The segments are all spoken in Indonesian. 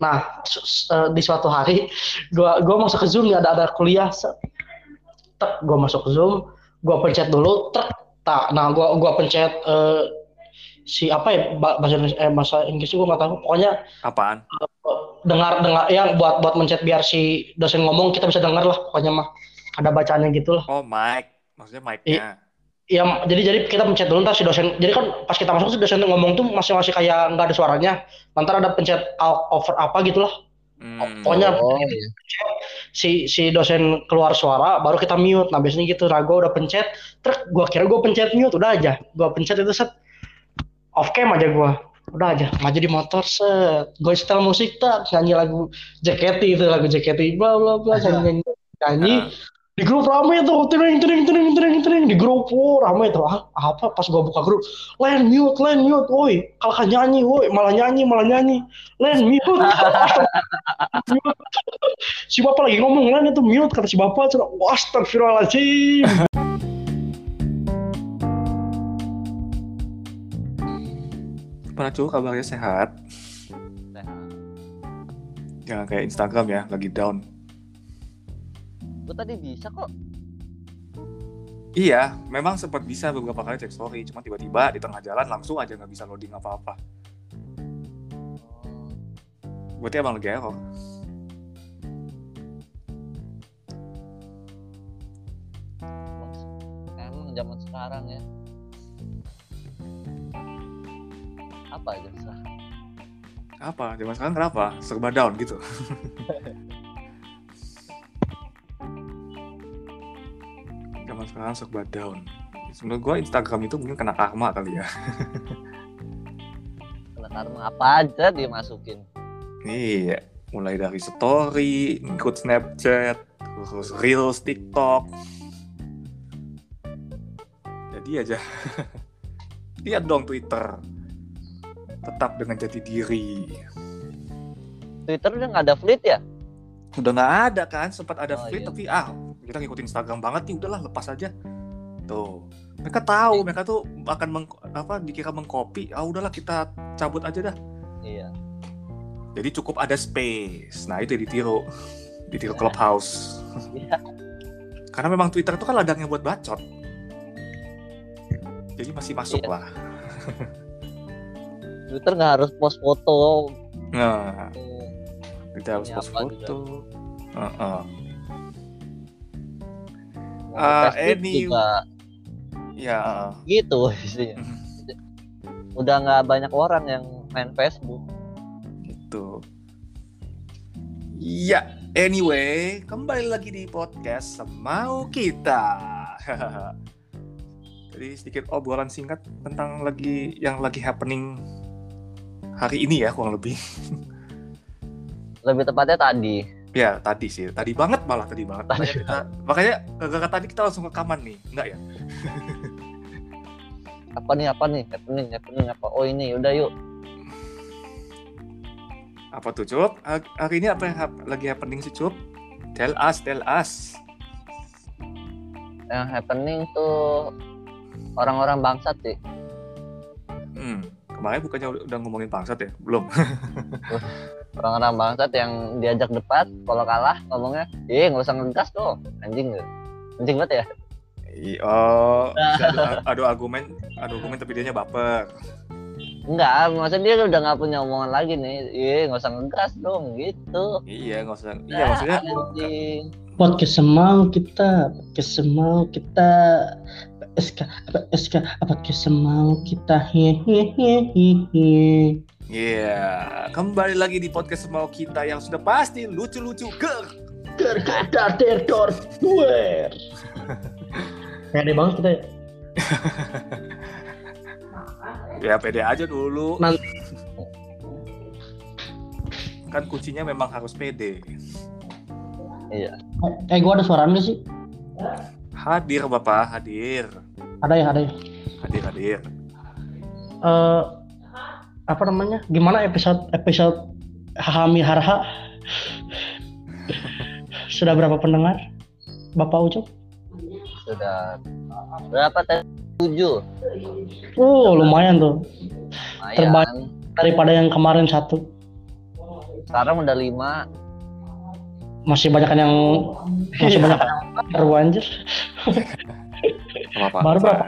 Nah, su- su- eh, di suatu hari gua gua masuk ke Zoom nih ada ada kuliah. Tek, gua masuk ke Zoom, gua pencet dulu, trek. Tak, nah gua gua pencet eh, si apa ya ba- bahasa Indonesia eh, bahasa Inggrisnya gua nggak tahu. Pokoknya Apaan? dengar dengar ya buat buat mencet biar si dosen ngomong kita bisa dengar lah pokoknya mah ada bacaannya gitu lah. Oh, mic. Maksudnya mic-nya. Ya, jadi jadi kita pencet dulu ntar si dosen. Jadi kan pas kita masuk si dosen ngomong tuh masih masih kayak nggak ada suaranya. Ntar ada pencet out over apa gitu lah. Hmm. Pokoknya Oh, iya. si si dosen keluar suara baru kita mute. Nah biasanya gitu. Nah gue udah pencet. Terus gua kira gue pencet mute udah aja. Gua pencet itu set off cam aja gua. Udah aja maju di motor set. Gue setel musik tak nyanyi lagu JKT itu lagu JKT bla bla bla nyanyi nyanyi. nyanyi. Di grup rame tuh, tering tering tering tering tering di grup, oh rame tuh. Ah, apa pas gua buka grup, Len mute, Len mute, woi, kalau kan nyanyi, woi, malah nyanyi, malah nyanyi, Len mute. Mute. si bapak lagi ngomong, Len itu mute kata si bapak, cina, wah astagfirullahaladzim. Gimana cu kabarnya sehat? Sehat. Jangan kayak Instagram ya, lagi down. Gue tadi bisa kok. Iya, memang sempat bisa beberapa kali cek story, cuma tiba-tiba di tengah jalan langsung aja nggak bisa loading apa-apa. Berarti emang lagi error. Emang zaman sekarang ya. Apa aja susah. Apa? Zaman sekarang kenapa? Serba down gitu. Zaman sekarang serba down. Menurut gue Instagram itu mungkin kena karma kali ya. Kena karma apa aja dia masukin. Iya, mulai dari story, ikut Snapchat, terus Reels, TikTok. Jadi aja. Lihat dong Twitter. Tetap dengan jati diri. Twitter udah nggak ada fleet ya? Udah nggak ada kan, sempat ada Oh, feed iya. tapi ah kita ngikutin Instagram banget nih, udahlah lepas aja. Tuh, mereka tahu, mereka tuh akan meng, apa dikira mengcopy, ah udahlah kita cabut aja dah. Iya. Jadi cukup ada space. Nah itu ditiru, ditiru Clubhouse. Iya. Karena memang Twitter itu kan ladangnya buat bacot. Jadi masih masuk Iya. lah. Twitter nggak harus post foto. Nah, kita harus Ini post foto. Mau Ah, Facebook any- juga Ya, gitu isinya. Udah nggak banyak orang yang main Facebook. gitu. Iya, anyway, kembali lagi di podcast Semau Kita. Jadi sedikit obrolan singkat tentang lagi yang lagi happening hari ini ya kurang lebih. Lebih tepatnya tadi. Ya tadi sih, tadi banget malah tadi banget. Tadi. Makanya, kita, makanya tadi kita langsung rekaman nih, enggak ya? Apa nih apa nih happening happening apa? Oh ini udah yuk. Apa tuh Cup? Ha- Hari ini apa yang lagi happening sih Cup? Tell us, tell us. Yang happening tuh orang-orang bangsat sih. Hmm, kemarin bukannya udah- ngomongin bangsat ya? Belum. Orang-orang bangsat yang diajak debat kalau kalah ngomongnya, "Eh, nggak usah ngegas tuh." Anjing nggak? Anjing banget ya? I- Oh, adu, adu argumen, adu argumen tapi dianya baper. Enggak, maksudnya dia udah nggak punya omongan lagi nih. Eh, nggak usah ngegas dong gitu. Iya, nggak usah. Iya, maksudnya Anjing. Podcast semau kita, podcast semau kita, SK, apa SK, apa podcast semau kita, hehehehe. Iya, kembali lagi di podcast mau kita yang sudah pasti lucu-lucu ger. Gergedar der dor duer. Pede banget kita ya. Ya pede aja dulu. Nanti. Kan kuncinya memang harus pede. Iya. Eh, gua ada suara nggak sih? Hadir Bapak, hadir. Ada ya, ada ya. Hadir, hadir. Eh, apa namanya? Gimana episode episode Hami Harha? Sudah berapa pendengar? Bapak Ucok? Sudah berapa tadi? Tujuh. Oh, lumayan tuh. Lumayan. Terbaik. Daripada yang kemarin satu. Sekarang udah lima. Masih banyak yang masih banyak yang baru anjir. Gak apa-apa. Baru berapa?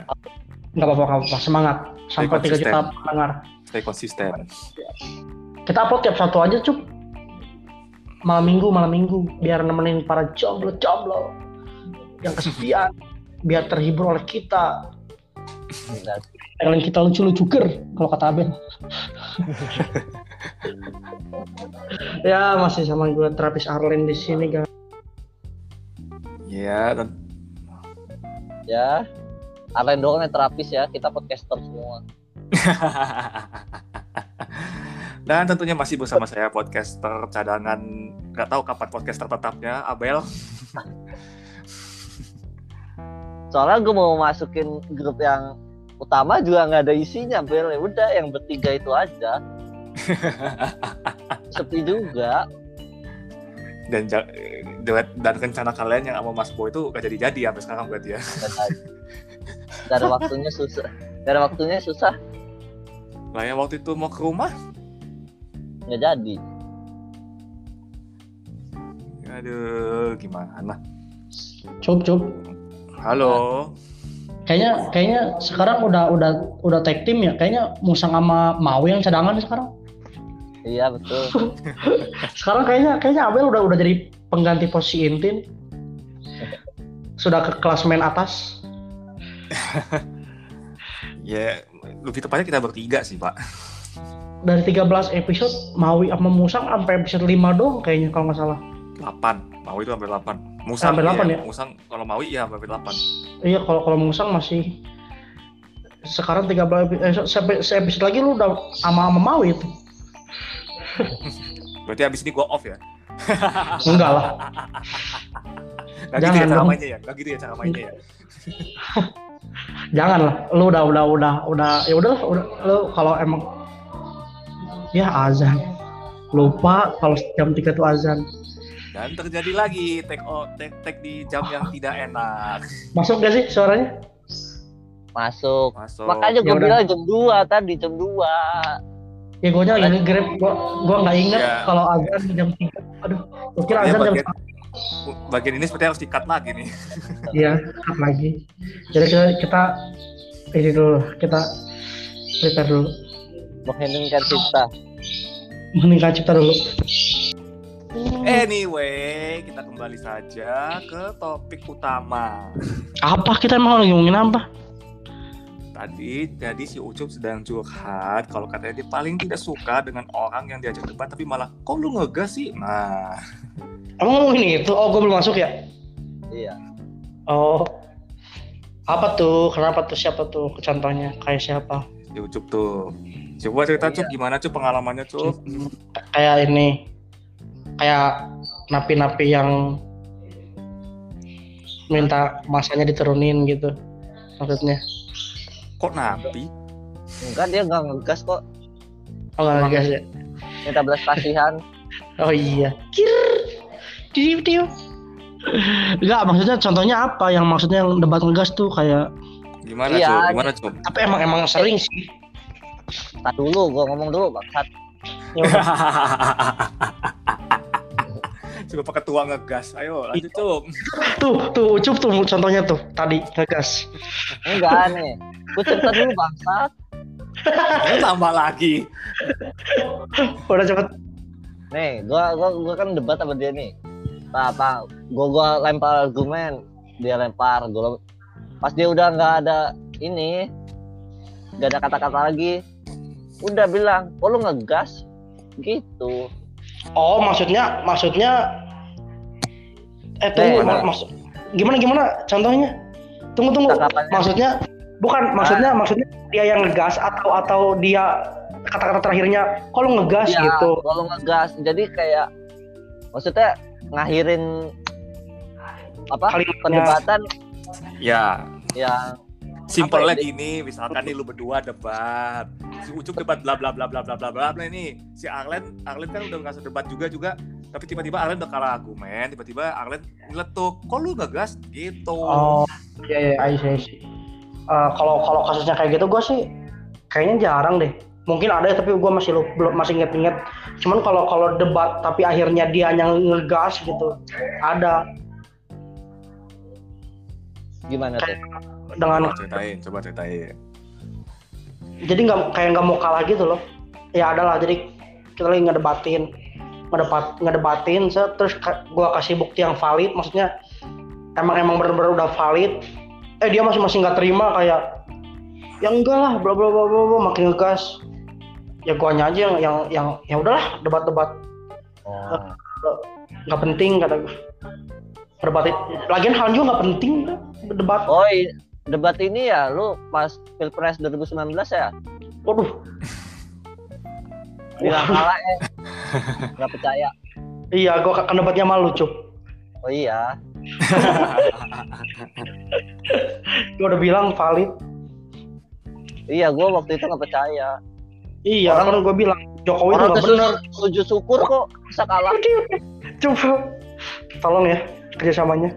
Enggak apa-apa, nggak apa-apa. Semangat. Sampai tiga juta pendengar. Stay konsisten. Kita upload tiap satu aja, Cuk. Malam minggu, malam minggu. Biar nemenin para jomblo-jomblo yang kesepian. biar terhibur oleh kita. Udah. Kalian kita lucu-lucu ger, kalau kata Abel. ya, masih sama gue terapis Arlen di sini, guys. Ya, dan Ya. Arlen doang yang terapis ya. Kita podcaster semua. dan tentunya masih bersama saya podcaster cadangan nggak tahu kapan podcaster tetapnya Abel. Soalnya gue mau masukin grup yang utama juga nggak ada isinya, Bel. Ya udah, yang bertiga itu aja. Sepi juga. dan dan rencana kalian yang sama Mas Bo itu gak jadi jadi sampai sekarang berarti ya. Ada waktunya susah. Ada waktunya susah. Lah yang waktu itu mau ke rumah, Nggak jadi. aduh gimana? Cup, cup. Halo. Kayaknya kayaknya sekarang udah udah udah tag team ya. Kayaknya Musang sama Maui yang cadangan sekarang. Iya betul. Sekarang kayaknya kayaknya Abel udah udah jadi pengganti posisi Intin. Sudah ke kelas main atas. Ya lebih tepatnya kita bertiga sih pak. Dari 13 episode Maui sama Musang sampai episode 5 doang kayaknya kalau nggak salah. 8 Maui itu sampai 8 Musang Sampai 8 iya, ya? Musang kalau Maui ya sampai 8 Iya kalau kalau Musang masih sekarang 13 epi- eh, se- se episode lagi lu udah sama sama Maui itu. Berarti abis ini gua off ya? Enggak lah. Gak gitu ya Jangan cara dong. mainnya ya? Gak gitu ya cara mainnya ya? Jangan lah. Lu udah udah udah udah ya udah udah lu kalau emang ya azan. Lupa kalau jam 3 tuh azan. Dan terjadi lagi take o- take, take di jam yang tidak enak Masuk gak sih suaranya? Masuk. Masuk Makanya gue Ya bilang jam 2 tadi, jam 2. Ya gue lagi nge-grab, gua gua nggak inget Ya. kalau azan jam 3. Aduh, gua kira Iya, azan jam bagian, bagian ini sepertinya harus di-cut lagi nih Iya, cut lagi. Jadi kita, kita ini dulu, kita prepare dulu. Mengheningkan cipta. Meningkat cipta dulu. Anyway, kita kembali saja ke topik utama Apa kita mau lagi ngomongin apa? Tadi, jadi si Ucup sedang curhat kalau katanya dia paling tidak suka dengan orang yang diajak debat tapi malah, kok lu ngegas sih? Nah, Emang ngomongin itu? Oh, gue belum masuk ya? Iya. Oh, apa tuh? Kenapa tuh? Siapa tuh? Contohnya kayak siapa? si Ucup tuh Coba cerita Iya. Cup, gimana Cup pengalamannya Cup? Kayak ini, kayak napi-napi yang minta masanya diturunin gitu. Maksudnya? Kok napi? Enggak dia nggak ngegas kok. Oh nggak guys ya? Minta belas kasihan. Oh iya. Kir. Diu diu. Enggak, maksudnya contohnya apa? Yang maksudnya yang debat ngegas tuh kayak Gimana Iya. Cup? Gimana Cup? tapi emang emang sering sih. Tak dulu, gua ngomong dulu bangsat. Coba Pak Ketua ngegas. Ayo lanjut Cup. tuh, tuh ucup tuh contohnya tuh tadi ngegas. Enggak nih. Gua cerita dulu bangsat. Ayo tambah lagi. Udah cepet. Nih, gua gua gua kan debat sama dia nih. Nah, apa? Gua gua lempar argumen, dia lempar. Gua pas dia udah nggak ada ini, nggak ada kata-kata lagi, udah bilang, "Oh lu ngegas?" Gitu. Oh, maksudnya maksudnya eh tunggu Eh, mak- maksud gimana gimana contohnya? Tunggu tunggu. Maksudnya bukan maksudnya maksudnya dia yang ngegas atau atau dia kata-kata terakhirnya kalau ngegas Iya, gitu. Kalau ngegas, jadi kayak maksudnya ngakhirin apa Kalimatnya. perdebatan Ya, yang simpelnya Apa ya? gini, misalkan nih lu berdua debat, si Ucup debat bla bla bla bla bla bla bla bla ini, si Arlen, Arlen kan udah nggak debat juga juga, tapi tiba-tiba Arlen udah kalah argumen, tiba-tiba Arlen ngeletuk, kok lu ngegas gitu. Oh, iya iya, I see, I see. Eh, kalau kalau kasusnya kayak gitu gue sih kayaknya jarang deh. Mungkin ada tapi gue masih lu- belum masih inget-inget. cuman kalau kalau debat tapi akhirnya dia yang ngegas gitu ada Gimana tuh? dengan Coba ceritain, coba ceritain. jadi nggak kayak nggak mau kalah gitu loh ya adalah jadi kita lagi ngedebatin ngedebat ngedebatin set, terus gua kasih bukti yang valid maksudnya emang emang benar-benar udah valid. Eh dia masih masih nggak terima kayak ya enggak lah bla bla bla bla makin ngegas. Ya guanya aja yang yang yang ya udahlah debat-debat. Oh. nggak penting kata gue debat lagian hal juga nggak penting debat. Oh, debat ini ya lu pas Pilpres 2019 ya? waduh Bilang kalah ya. Nggak percaya. iya gua kan debatnya malu cup Oh iya. gua udah bilang valid Iya, gua waktu itu nggak percaya. iya Orang- kan gua bilang Jokowi Orang udah sujud, bener sujud syukur kok bisa kalah. Coba tolong ya kerjasamanya.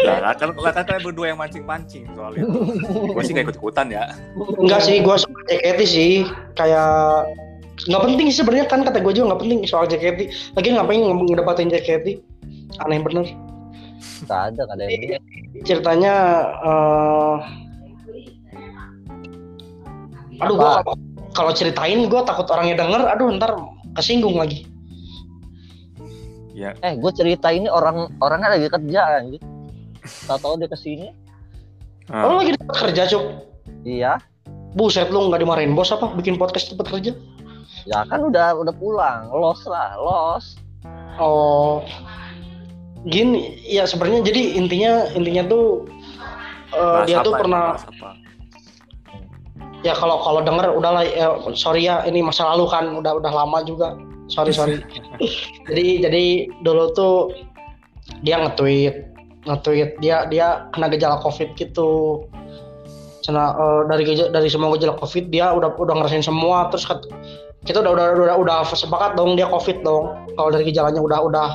Nah, kan kan kalian berdua yang mancing-mancing soal itu. Gue sih gak ikut-ikutan ya. Enggak sih, gue soal JKT sih kayak nggak penting sih sebenarnya kan kata gue juga nggak penting soal JKT. Lagi ngapain ngomong ngedebatin JKT? Aneh bener. Nggak ada, nggak ada yang. Ceritanya, eh aduh kalau, kalau ceritain gue takut orangnya denger, aduh ntar kesinggung lagi. Ya, Eh, gue cerita ini orang orangnya lagi kerja anjir. Tahu-tahu dia ke sini. ah, Oh, lu lagi kerja cuk. Iya. Buset lu nggak dimarahin bos apa? Bikin podcast tempat kerja? Ya kan udah udah pulang, los lah, los. Oh, gini, ya sebenarnya jadi intinya intinya tuh eh, bahas dia apa tuh pernah apa? ya kalau kalau denger udahlah ya, sorry ya ini masa lalu kan udah udah lama juga sorry sorry. Jadi jadi dulu tuh dia nge-tweet nge-tweet. Dia dia kena gejala covid gitu. Cina, eh, dari dari semua gejala covid dia udah udah ngerasain semua. Terus kat- kita udah udah udah udah sepakat dong dia covid dong. Kalau dari gejalanya udah udah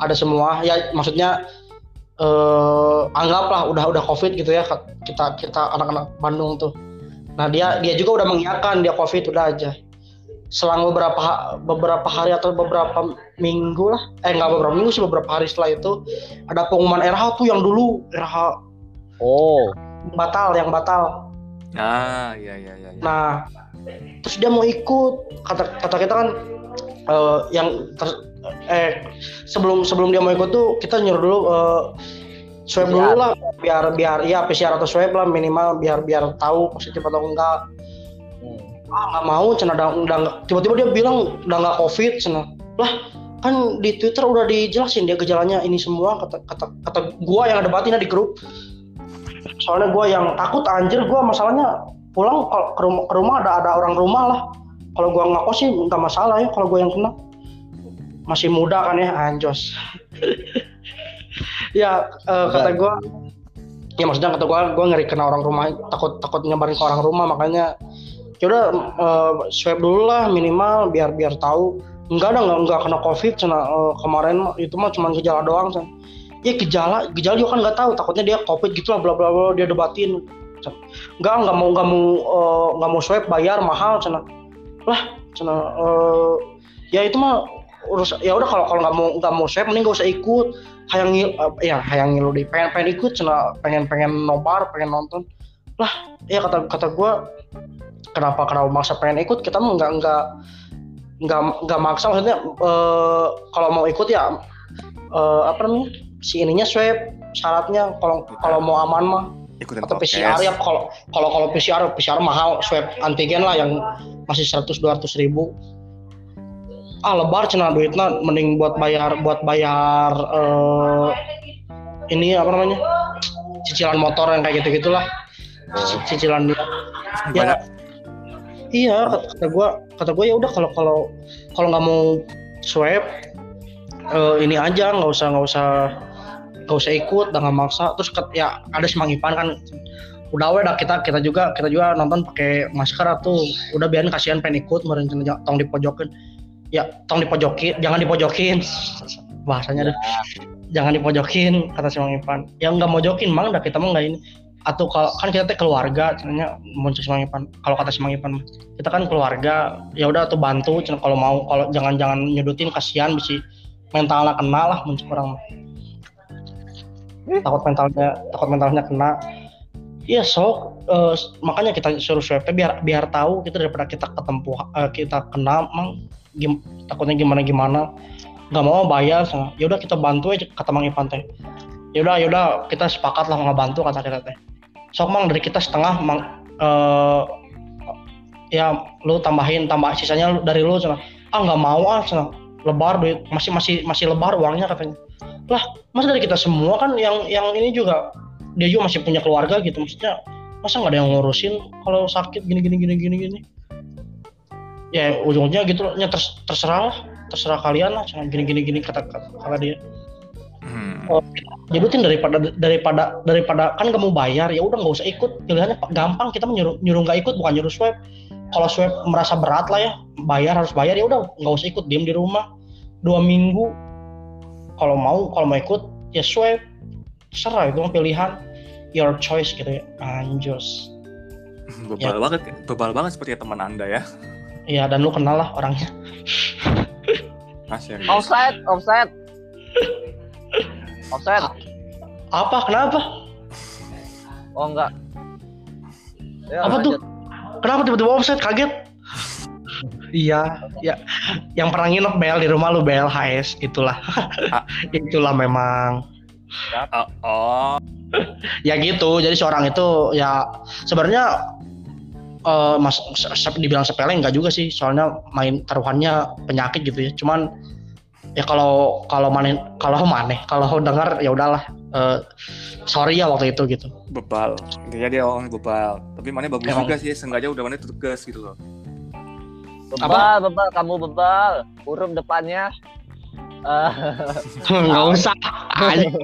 ada semua. Ya maksudnya eh anggaplah udah udah covid gitu ya. Kita kita anak-anak Bandung tuh. Nah dia dia juga udah mengiyakan dia covid udah aja selang beberapa beberapa hari atau beberapa minggu lah eh nggak beberapa minggu sih beberapa hari setelah itu ada pengumuman RH tuh yang dulu RH Oh, batal yang batal Ah, iya iya iya. iya. Nah, terus dia mau ikut. Kata kata kita kan eh, yang ter- eh sebelum sebelum dia mau ikut tuh kita nyuruh dulu eh, swab dulu lah biar biar ya PCR atau swab lah minimal biar biar tahu positif atau enggak. Ah nggak mau, cina udah, tiba-tiba dia bilang udah nggak covid, cina. Lah kan di Twitter udah dijelasin dia gejalanya ini semua kata kata kata gua yang ada batinnya di grup. Soalnya gua yang takut anjir gua masalahnya pulang kalau ke rumah, ke rumah ada ada orang rumah lah. Kalau gua nggak kos sih nggak masalah ya kalau gua yang kena. Masih muda kan ya anjos. Ya eh, kata gua ya maksudnya kata gua gua ngeri kena orang rumah takut takut nyebarin ke orang rumah makanya ya udah eh, swab dulu lah minimal biar biar tahu. Enggak ada enggak, enggak kena covid cina eh, kemarin itu mah cuma gejala doang Cen. ya gejala gejala juga kan nggak tahu takutnya dia covid gitu lah bla bla bla dia debatin. Enggak enggak mau enggak mau eh, enggak mau swab bayar mahal cina. Lah cina eh, ya itu mah urus ya udah kalau kalau nggak mau nggak mau swab mending gak usah ikut. Hayang eh, ya hayang ngilu deh pengen pengen ikut cina. Pengen pengen nobar pengen nonton. Lah ya kata kata gua kenapa kenapa maksa pengen ikut kita mah nggak nggak nggak nggak maksa maksudnya eh, kalau mau ikut ya eh, apa namanya si ininya swab syaratnya kalau kalau mau aman mah Ikutin atau podcast. PCR ya kalau kalau kalau PCR PCR mahal swab antigen lah yang masih 100 200 ribu ah lebar cina duitnya mending buat bayar buat bayar eh, ini apa namanya cicilan motor yang kayak gitu gitulah cicilan dia ya. Iya kata, gue kata gue ya udah kalau kalau kalau nggak mau swab eh, ini aja nggak usah nggak usah nggak usah ikut nggak maksa. Terus ket- ya ada semangipan kan udah we dah kita kita juga kita juga nonton pakai masker tuh udah biarin kasihan pengen ikut meren cenah, tong dipojokin. Ya tong dipojokin jangan dipojokin. Bahasanya deh. Jangan dipojokin kata si Mang Ipan. Yang nggak mau jokin mang dah kita mah nggak ini atau kalau kan kita teh keluarga cenanya muncul Mang Ipan kalau kata si Mang Ipan mah, kita kan keluarga ya udah tuh bantu kalau mau kalau jangan jangan nyudutin kasihan bisa mentalnya kena lah muncul orang mah. takut mentalnya takut mentalnya kena Iya sok eh, makanya kita suruh swab teh biar biar tahu kita daripada kita ketempuh eh, kita kena mang gim- takutnya gimana gimana nggak mau bayar sana. ya udah kita bantu aja kata Mang Ipan teh ya udah ya udah kita sepakat lah nggak bantu kata kita teh sok mang dari kita setengah mang eh, ya lu tambahin tambah sisanya dari lu sana ah nggak mau ah sana lebar duit masih masih masih lebar uangnya katanya. Lah masa dari kita semua kan yang yang ini juga dia juga masih punya keluarga gitu. Maksudnya masa nggak ada yang ngurusin kalau sakit gini gini gini gini gini? Ya ujungnya gitu ya ters- terserah lah. Terserah kalian lah jangan gini gini gini kata kata, kata dia Hmm. nyebutin daripada daripada daripada kan kamu bayar ya udah nggak usah ikut. Pilihannya pa- gampang kita menyuruh nyuruh nggak ikut bukan nyuruh swab. Kalau swab merasa berat lah ya bayar harus bayar ya udah nggak usah ikut diem di rumah. Dua minggu kalau mau kalau mau ikut ya swab. Terserah itu pilihan. Your choice gitu ya. Anjos. Bebal banget, bebal banget seperti teman anda ya. Iya dan lu kenal lah orangnya. Serius. Offside, offside. Offside. apa kenapa Oh enggak. Ya, Apa tuh? lanjut. kenapa tiba-tiba offset kaget iya ya yang pernah nginep bel di rumah lu bel HS itulah Ah. itulah memang Oh, oh. ya gitu jadi seorang itu ya sebenarnya eh mas se- se- dibilang sepele enggak juga sih soalnya main taruhannya penyakit gitu ya cuman ya kalau kalau maneh kalau maneh kalau dengar ya udahlah Eh, sorry ya waktu itu gitu bebal. Intinya dia orang bebal. Tapi mana bagus Emang. juga sih, sengaja udah mana tegas gitu loh. Bebal, bebal, kamu bebal. Huruf depannya. Nggak usah Anjing.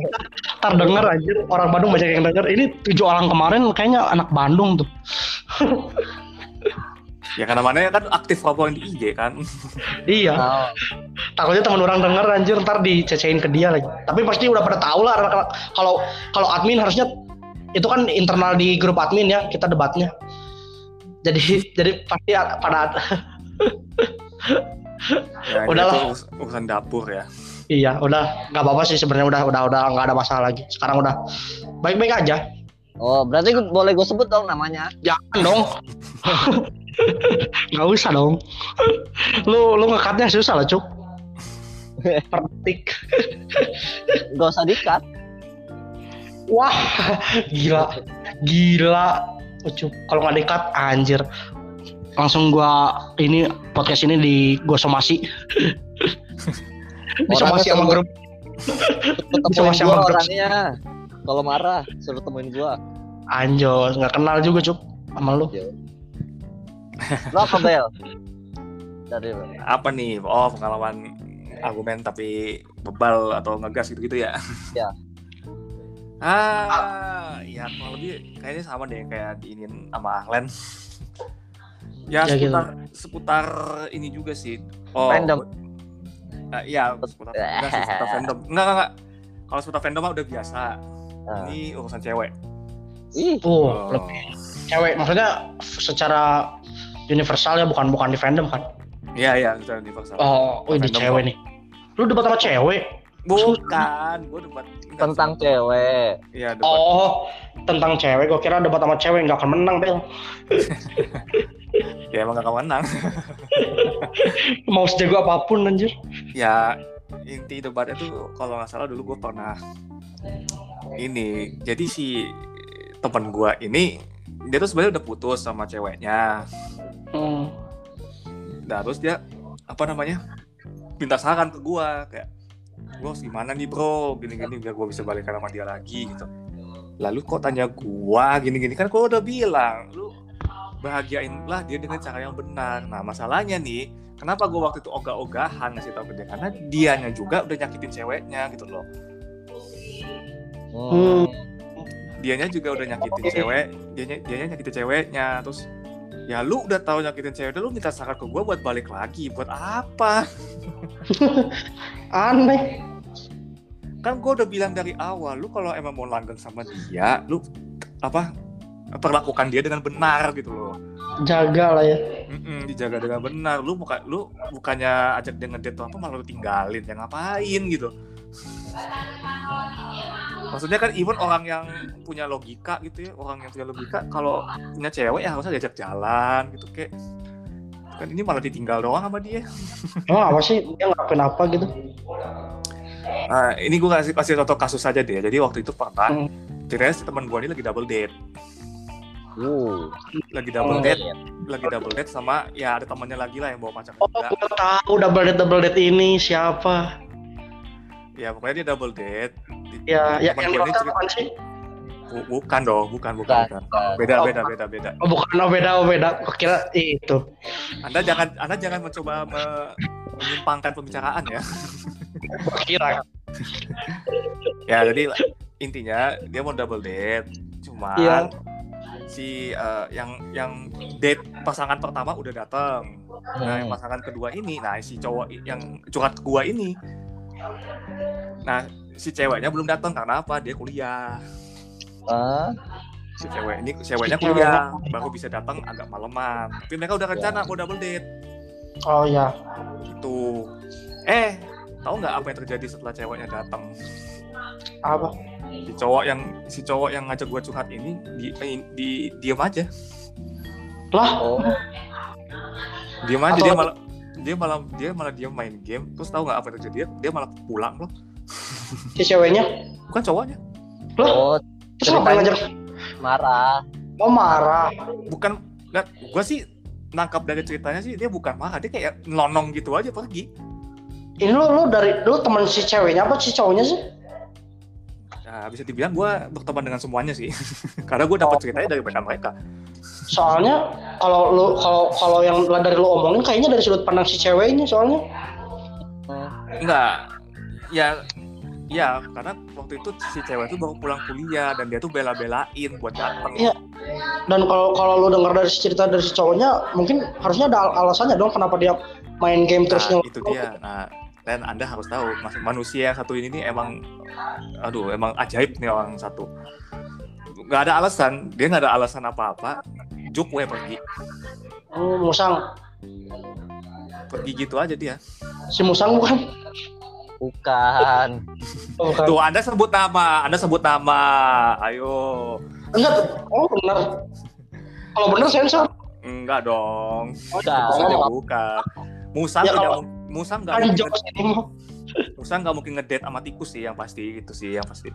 ntar denger anjir orang Bandung banyak yang denger ini tujuh orang kemarin kayaknya anak Bandung tuh Ya karena mana kan aktif laporan di IG kan. iya. Oh, takutnya teman orang denger anjir ntar dicecein ke dia lagi. Tapi pasti udah pada tahu lah kalau kalau admin harusnya itu kan internal di grup admin ya kita debatnya. Jadi jadi pasti pada Ya, Udahlah. urus- urusan dapur ya. iya udah. Nggak apa-apa sih sebenarnya udah udah udah nggak ada masalah lagi. Sekarang udah baik-baik aja oh, berarti gua- boleh gue sebut dong namanya. jangan dong nggak usah dong lu lu ngekatnya susah lah cuk per detik Gak usah dikat. wah gila gila Ucup. kalau nggak dekat anjir langsung gua ini podcast ini di gua somasi di somasi sama grup Temuin Sama- grup. orangnya. Kalau marah, suruh temuin gua. anjos nggak kenal juga cuk sama lu Lo apa Bel? Dari. Apa nih? Oh, pengalaman argumen tapi bebal atau ngegas gitu-gitu ya. Ya. Ah, ya kurang lebih kayaknya sama deh kayak diinin sama Ahlen. Ya, Ya, gitu. seputar seputar ini juga sih. Oh, Fandom. Ah, iya, seputar, enggak sih, seputar fandom. Enggak, enggak, enggak. Kalau seputar fandom mah udah biasa. Nah. Ini urusan cewek. Ih, oh, lebih cewek maksudnya universal universal ya bukan bukan di fandom kan Iya, iya, secara universal. oh oh di Fandom cewek kok. nih lu debat sama cewek Bukan, gue debat tentang cewek. Iya, debat. oh tentang cewek gua kira debat sama cewek nggak akan menang bel Ya emang gak akan menang. mau sejago apa pun anjir ya inti debatnya tuh kalau nggak salah dulu gue pernah ini jadi si temen gue ini dia tuh sebenarnya udah putus sama ceweknya. Hmm. nah terus dia apa namanya minta saran ke gue kayak gue harus gimana nih bro? Gini-gini biar gue bisa balikan sama dia lagi gitu. Lalu kok tanya gue gini-gini kan gue udah bilang lu bahagiain lah dia dengan cara yang benar. Nah masalahnya nih kenapa gue waktu itu ogah-ogahan ngasih tau ke dia? Karena dianya juga udah nyakitin ceweknya gitu loh Hmm. dianya juga udah nyakitin cewek. Dianya dianya nyakitin ceweknya. Terus ya lu udah tahu nyakitin cewek lu minta saran ke gue buat balik lagi. Buat apa? Aneh. Kan gue udah bilang dari awal lu kalau emang mau langgeng sama dia lu apa perlakukan dia dengan benar gitu loh. Jaga lah ya. Mm-mm, dijaga dengan benar. Lu bukan lu bukannya ajak dia ngedate atau apa malah lu tinggalin. Ya ngapain gitu maksudnya kan even orang yang punya logika gitu ya orang yang punya logika kalau punya cewek ya harusnya diajak jalan gitu kayak kan ini malah ditinggal doang sama dia. Emang apa sih? Dia ngelakuin apa gitu? Nah, ini gue kasih kasih contoh kasus aja deh. Jadi waktu itu pernah Hmm. ceritanya si teman gue ini lagi double date. Uh, lagi double Oh. date lagi double date sama ya ada temannya lagi lah yang bawa pacar oh juga. gue tahu double date double date ini siapa. Ya pokoknya dia double date ya ya yang cerita- bukan sih Bu- bukan dong bukan bukan, Bukan. bukan. beda Oh. beda beda beda oh bukan oh beda oh beda kira itu anda jangan anda jangan mencoba me- menyimpangkan pembicaraan ya kira ya jadi intinya dia mau double date cuma Iya. si eh, yang yang date pasangan pertama udah datang nah yang hmm. pasangan kedua ini nah si cowok yang curhat gua ini nah si ceweknya belum datang karena apa? Dia kuliah. Ah, si cewek ini ceweknya Si kuliah. baru bisa datang agak maleman. Tapi mereka udah rencana mau double date. Oh ya gitu. Eh tahu nggak apa yang terjadi setelah ceweknya datang? Apa? Si cowok yang si cowok yang ngajak gua curhat ini di, di, di diem aja. Lah? Oh, diem aja Atau- dia malah dia malah dia malah dia main game. Terus tahu nggak apa yang terjadi? Dia malah pulang loh si ceweknya? Bukan cowoknya. Lah oh, terus ngapain ngajak marah. mau marah. Bukan nggak gua sih nangkap dari ceritanya sih dia bukan marah dia kayak nonong gitu aja pergi. Ini lu lu dari lu teman si ceweknya apa si cowoknya sih? Nah, bisa dibilang gua berteman dengan semuanya sih. Karena gua dapat Oh. ceritanya dari mereka mereka. Soalnya kalau lu kalau kalau yang dari lu omongin kayaknya dari sudut pandang si ceweknya soalnya. Enggak ya ya karena waktu itu si cewek itu baru pulang kuliah dan dia tuh bela-belain buat datang Iya. dan kalau kalau lu dengar dari cerita dari si cowoknya mungkin harusnya ada al- alasannya dong kenapa dia main game terus nah, itu dia. Nah dan anda harus tahu manusia yang satu ini nih emang aduh emang ajaib nih orang satu. Nggak ada alasan dia nggak ada alasan apa-apa. Juk gue pergi. Oh, musang. Pergi gitu aja dia. Si musang bukan Bukan. oh, bukan. Tuh anda sebut nama anda sebut nama. Ayo. Enggak oh benar kalau benar sensor. Enggak dong. Bukan. Musang Oh, bukan musang Ya, tidak kalau- mung- musang nggak kan mungkin jokes ini mah. Musang nggak mungkin ngedate sama tikus sih yang pasti itu sih yang pasti.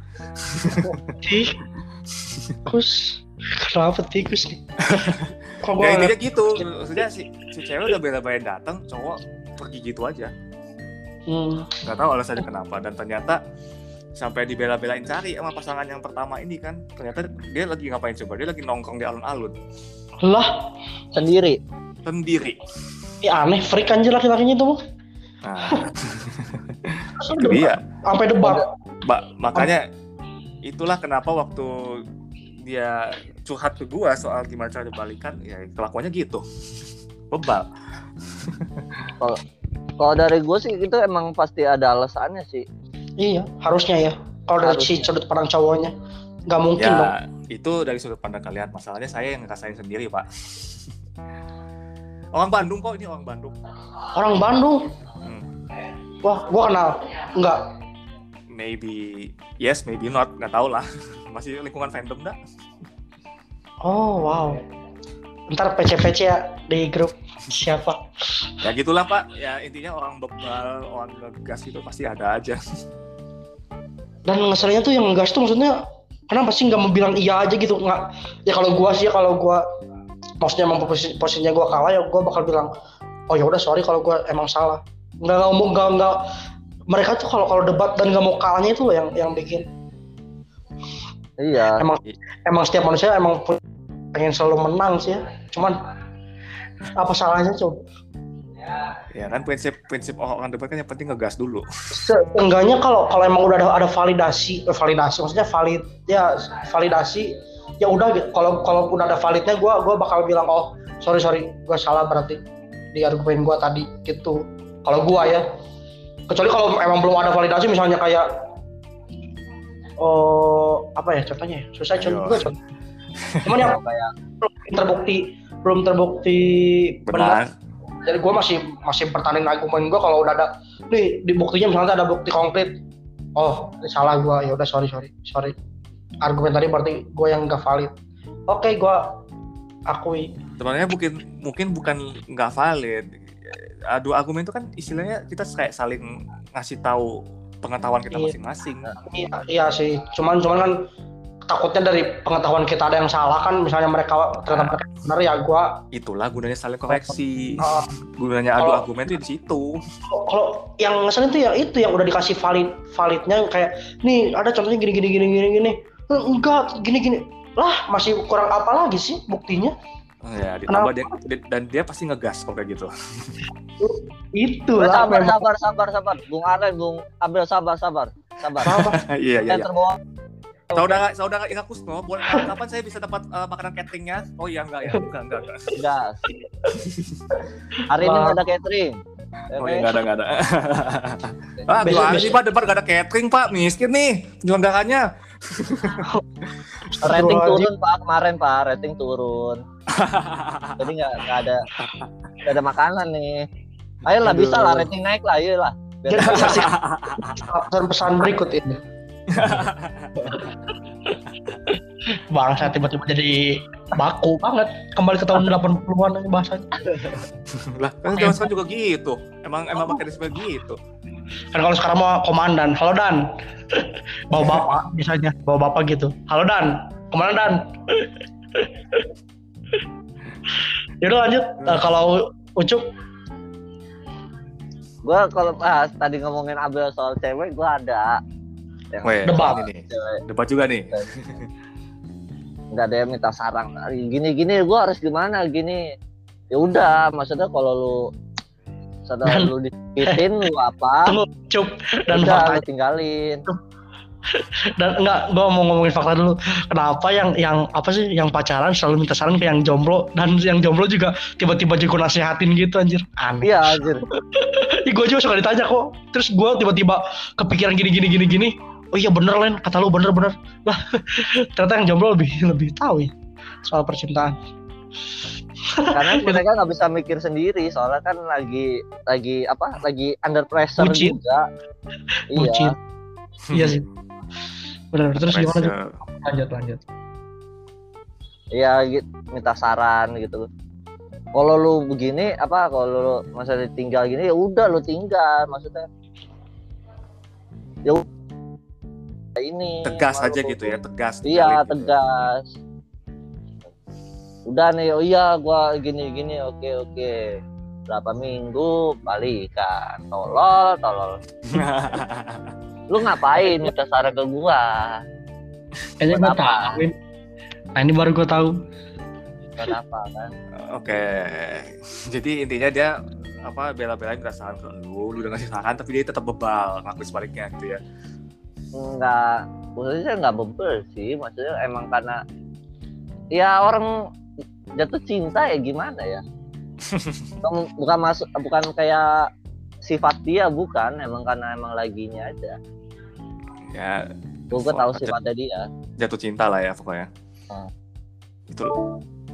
Tikus? Kenapa tikus nih kok ya gua intinya gitu. maksudnya si, si cewek udah bela-belain datang cowok pergi gitu aja hmm. nggak tahu alasannya kenapa. Dan ternyata sampai dibela-belain cari sama pasangan yang pertama ini kan ternyata dia lagi ngapain coba? Dia lagi nongkrong di alun-alun. Lah Sendiri. sendiri. Ini aneh freak anjir laki-lakinya itu nah. Itu dia. Sampai debat. Mbak, makanya itulah kenapa waktu dia curhat ke gua soal gimana cara balikan ya kelakuannya gitu. Bebal Kalau dari gue sih itu emang pasti ada alasannya sih. iya harusnya ya. Kalau dari si sudut pandang cowoknya nggak mungkin dong. ya itu dari sudut pandang kalian. Masalahnya saya yang ngerasain sendiri pak. Orang Bandung kok ini orang Bandung. Orang Bandung? Hmm. wah gua kenal. Enggak maybe yes maybe not. Nggak tahu lah. Masih lingkungan fandom dah. Oh wow. Ntar PC-PC ya di grup siapa? Ya gitulah pak. Ya intinya orang bebal orang ngegas itu pasti ada aja. Dan ngeselnya tuh yang ngegas tuh maksudnya kenapa sih nggak mau bilang iya aja gitu? Nggak. Ya kalau gua sih kalau gua maksudnya emang posisi, posisinya gua kalah ya gua bakal bilang oh ya udah sorry kalau gua emang salah. Nggak ngomong nggak nggak. Mereka tuh kalau kalau debat dan nggak mau kalahnya itu loh yang yang bikin. Iya. emang emang setiap manusia emang pengen selalu menang sih ya. Cuman apa salahnya coba ya kan prinsip prinsip orang debat kan yang penting ngegas dulu Seenggaknya kalau kalau emang udah ada, ada validasi, eh, validasi maksudnya valid ya validasi ya udah gitu. Kalau kalau udah ada validnya gua gua bakal bilang oh sorry sorry gua salah berarti di argumen gua tadi gitu. Kalau gua ya. Kecuali kalau emang belum ada validasi misalnya kayak oh apa ya contohnya ya? Susah contoh juga contoh. Cuman yang terbukti belum terbukti benar. benar Jadi gue masih masih pertahanin argumen gue kalau udah ada nih di buktinya misalnya ada bukti konkret. Oh, ini salah gue. Ya udah sorry sorry sorry. Argumen tadi berarti gue yang gak valid. Oke, gue akui. sebenarnya mungkin mungkin bukan nggak valid adu argumen itu kan istilahnya kita kayak saling ngasih tahu pengetahuan kita Iya. masing-masing Iya, iya sih. Cuman cuman kan takutnya dari pengetahuan kita ada yang salah kan misalnya mereka ternyata mereka benar ya gue itulah gunanya saling koreksi. Uh, gunanya adu Kalau- argumen itu di situ. Kalau yang ngeselin tuh ya itu yang udah dikasih valid validnya kayak nih ada contohnya gini gini gini gini gini. Eh, enggak gini gini. Lah masih kurang apa lagi sih buktinya? Ya ditambah dia, dan dia pasti ngegas kalau kayak gitu. Itu lah sabar sabar sabar sabar. Bung Aren Bung Abel sabar sabar sabar. Apa? iya iya. Yang iya terbawa saudara saudara Ika Kusno boleh kapan saya bisa dapat eh, makanan cateringnya? Oh iya enggak ya. Enggak enggak, enggak. gas hari ini Wah. nggak ada catering. Oh iya enggak ada enggak ada. Ah besok. sih pak depan enggak ada catering pak. Miskin nih penyelenggaranya rating turun pak. Kemarin pak rating turun. Jadi nggak nggak ada nggak ada makanan nih. Ayolah bisa lah rating naik lah ayolah. Jadi pesan-pesan berikut ini bangsa tiba-tiba jadi baku banget. Kembali ke tahun 80-an ini bahasanya lah kan zaman sekarang juga gitu. Emang emang mekanisme gitu. Kan kalau sekarang mau komandan. Halo Dan. Bawa bapak misalnya. Bawa bapak gitu. Halo Dan. Ke mana Dan? Yaudah lanjut. Eh, kalau Ucup? Gue kalau bahas tadi ngomongin Abel soal cewek gue ada yang Weh, Debat. ini nih. Debat juga nih. Nggak ada yang minta saran gini gini gue harus gimana? Gini. Ya udah maksudnya kalau lu sadar Dan- lu dikitin lu apa? Tunggu Ucup dan udah lu tinggalin. Dan enggak gua mau ngomongin fakta dulu. Kenapa yang yang apa sih yang pacaran selalu minta saran ke yang jomblo? Dan yang jomblo juga tiba-tiba juga nasehatin gitu anjir. Aneh. Iya anjir. Gue juga suka ditanya kok. Terus gue tiba-tiba kepikiran gini gini gini gini oh iya bener Len. Kata lu bener bener. Lah ternyata yang jomblo lebih lebih tahu ya soal percintaan. Karena mereka nggak bisa mikir sendiri. Soalnya kan lagi lagi apa lagi under pressure Bucin. juga. Bucin. iya iya sih. Bener terus gimana? Pressure. lanjut lanjut. Iya gitu minta saran gitu. Kalau lu begini apa kalau lu masa ditinggal gini ya udah lu tinggal. Maksudnya ini tegas malu. aja gitu ya tegas iya gitu. tegas udah nih oh iya gua gini gini oke oke berapa minggu balikan tolol tolol lu ngapain minta saran ke gua Buat apa? tahu ini. nah ini baru gue tahu buat apa kan Oke, jadi intinya dia apa bela-belain minta saran ke lu, lu udah ngasih saran tapi dia tetap bebal ngaku sebaliknya gitu ya. Nggak maksudnya nggak bebel sih maksudnya emang karena ya orang jatuh cinta ya gimana ya bukan, bukan masuk bukan kayak sifat dia bukan emang karena emang laginya aja Ya gue Oh, tahu sifatnya dia jatuh cinta lah ya pokoknya. Hmm. Itu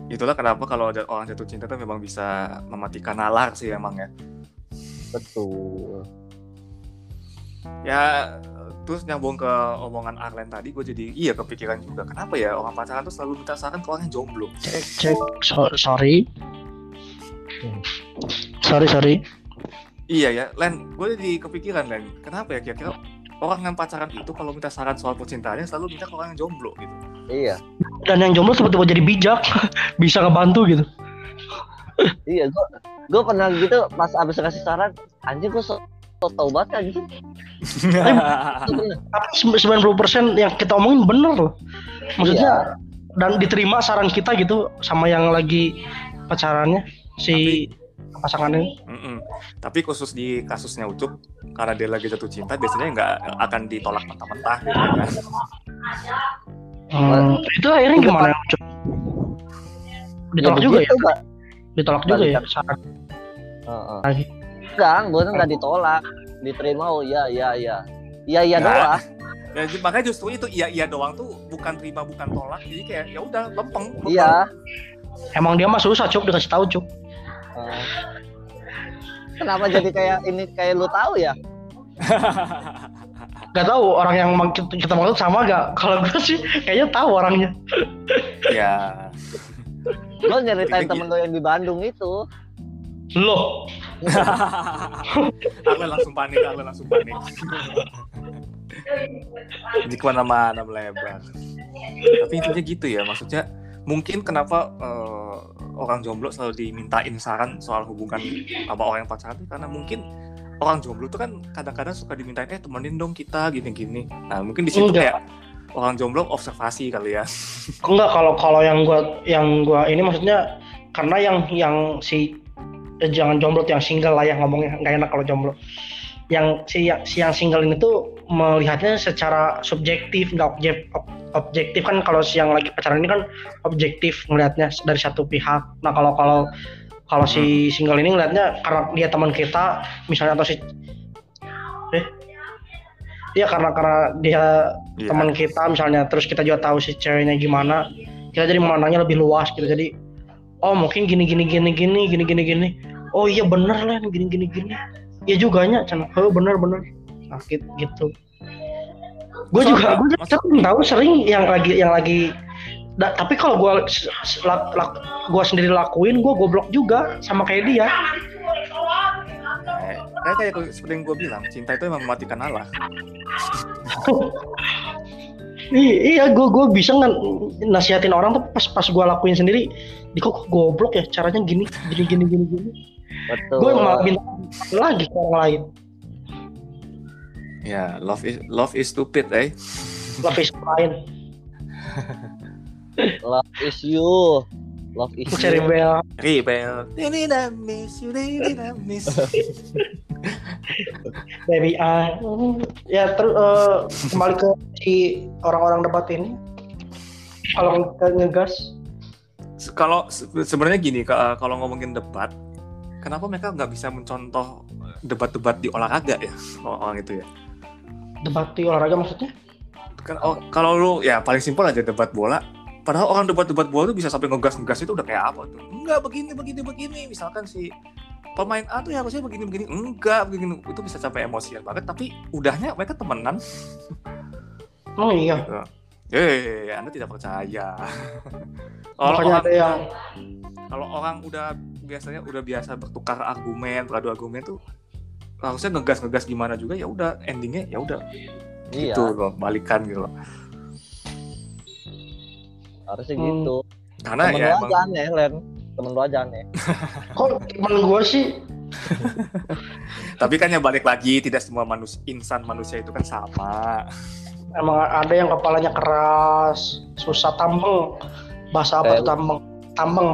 itulah kenapa kalau ada orang jatuh cinta tuh memang bisa mematikan nalar sih emang ya. betul Ya terus nyambung ke omongan Arlen tadi gue jadi iya kepikiran juga. Kenapa ya orang pacaran tuh selalu minta saran ke orang yang jomblo? Cek cek So- sorry. Sorry sorry. Iya ya Len gue jadi kepikiran Len. Kenapa ya kira-kira orang yang pacaran itu kalau minta saran soal percintaannya selalu minta ke orang yang jomblo gitu? Iya. Dan yang jomblo tiba-tiba jadi bijak bisa ngebantu gitu. Iya gue gue pernah gitu pas abis kasih saran anjing gue so, tau banget bener tapi sem- 90% yang kita omongin bener loh maksudnya dan diterima saran kita gitu sama yang lagi pacarannya si pasangannya Mm-mm. Tapi khusus di kasusnya Ucup, karena dia lagi jatuh cinta, biasanya nggak akan ditolak mentah-mentah gitu kan. hmm, itu akhirnya gimana Cuk? ditolak juga ya begitu, Mbak. ditolak juga ya saran Heeh. lagi enggak gue nggak ditolak diterima oh iya iya iya iya iya Nggak. doang Ya, ju- makanya justru itu iya iya doang tuh bukan terima bukan tolak jadi kayak ya udah lempeng, lempeng. Iya. Emang dia mah susah cuk dikasih tahu cuk. Eh, Kenapa jadi kayak ini kayak lu tahu ya? Gak tahu orang yang kita, maksud sama gak? Kalau gue sih kayaknya tahu orangnya. ya Lu nyeritain temen lu yang di Bandung itu. Loh, aku langsung panik aku langsung panik. Di ke mana-mana melebar. Tapi intinya gitu ya maksudnya mungkin kenapa eh, orang jomblo selalu dimintain saran soal hubungan sama orang yang pacaran itu karena mungkin orang jomblo tuh kan kadang-kadang suka dimintain eh temenin dong kita gini-gini. Nah mungkin di situ Enggak. kayak orang jomblo observasi kali ya. Enggak kalau kalau yang gua yang gua ini maksudnya karena yang yang si jangan jomblo tuh, yang single lah ya ngomongnya nggak enak kalau jomblo. Yang si si yang single ini tuh melihatnya secara subjektif nggak objek ob- objektif kan kalau si yang lagi pacaran ini kan objektif ngelihatnya dari satu pihak. Nah kalau kalau kalau si single ini ngelihatnya karena dia teman kita misalnya atau si eh Iya karena karena dia Iya. teman kita misalnya terus kita juga tahu si ceweknya gimana kita jadi memandangnya lebih luas gitu jadi oh mungkin gini gini gini gini gini gini gini oh iya bener lah gini gini gini. Iya juga nya cina oh bener bener. Sakit gitu. Gue juga gue juga sering tahu sering yang lagi yang lagi da- tapi kalau gue gue sendiri lakuin gue goblok juga sama kayak dia. Eh, kayak kayak seperti yang gue bilang cinta itu emang mematikan Allah. I- iya gue gue bisa nggak nasihatin orang tuh pas pas gue lakuin sendiri. Di kok goblok ya caranya gini gini gini gini gini Betul. gue malah minta lagi ke orang lain ya love is love is stupid eh love is blind Love is you. Love is cari you. bel Rebel. Ini I miss you, ini I miss you. baby I ya terus eh, kembali ke si orang-orang debat ini kalau kita ngegas Kalau se- sebenarnya gini, ka- kalau ngomongin debat, kenapa mereka nggak bisa mencontoh debat-debat di olahraga ya orang itu ya? debat di olahraga maksudnya Kan oh, kalau lu ya paling simpel aja debat bola. Padahal orang debat-debat bola tuh bisa sampai ngegas-ngegas itu udah kayak apa tuh? Enggak begini begini begini. Misalkan si pemain A tuh ya harusnya begini begini. Enggak begini. Itu bisa sampai emosian banget. Tapi udahnya mereka temenan. oh iya gitu. Eh, Anda tidak percaya. kalau orang, yang kalau orang udah biasanya udah biasa bertukar argumen, beradu argumen tuh harusnya ngegas-ngegas gimana juga ya udah endingnya ya udah Iya. gitu loh, balikan gitu loh. Harusnya Hmm. gitu. Karena Temen ya lu emang aja aneh, Len. Temen lu aja aneh. kok temen gue sih tapi kan ya balik lagi tidak semua manusia insan manusia itu kan sama. emang ada yang kepalanya keras susah tambeng bahasa apa Eh, tuh tambeng tambeng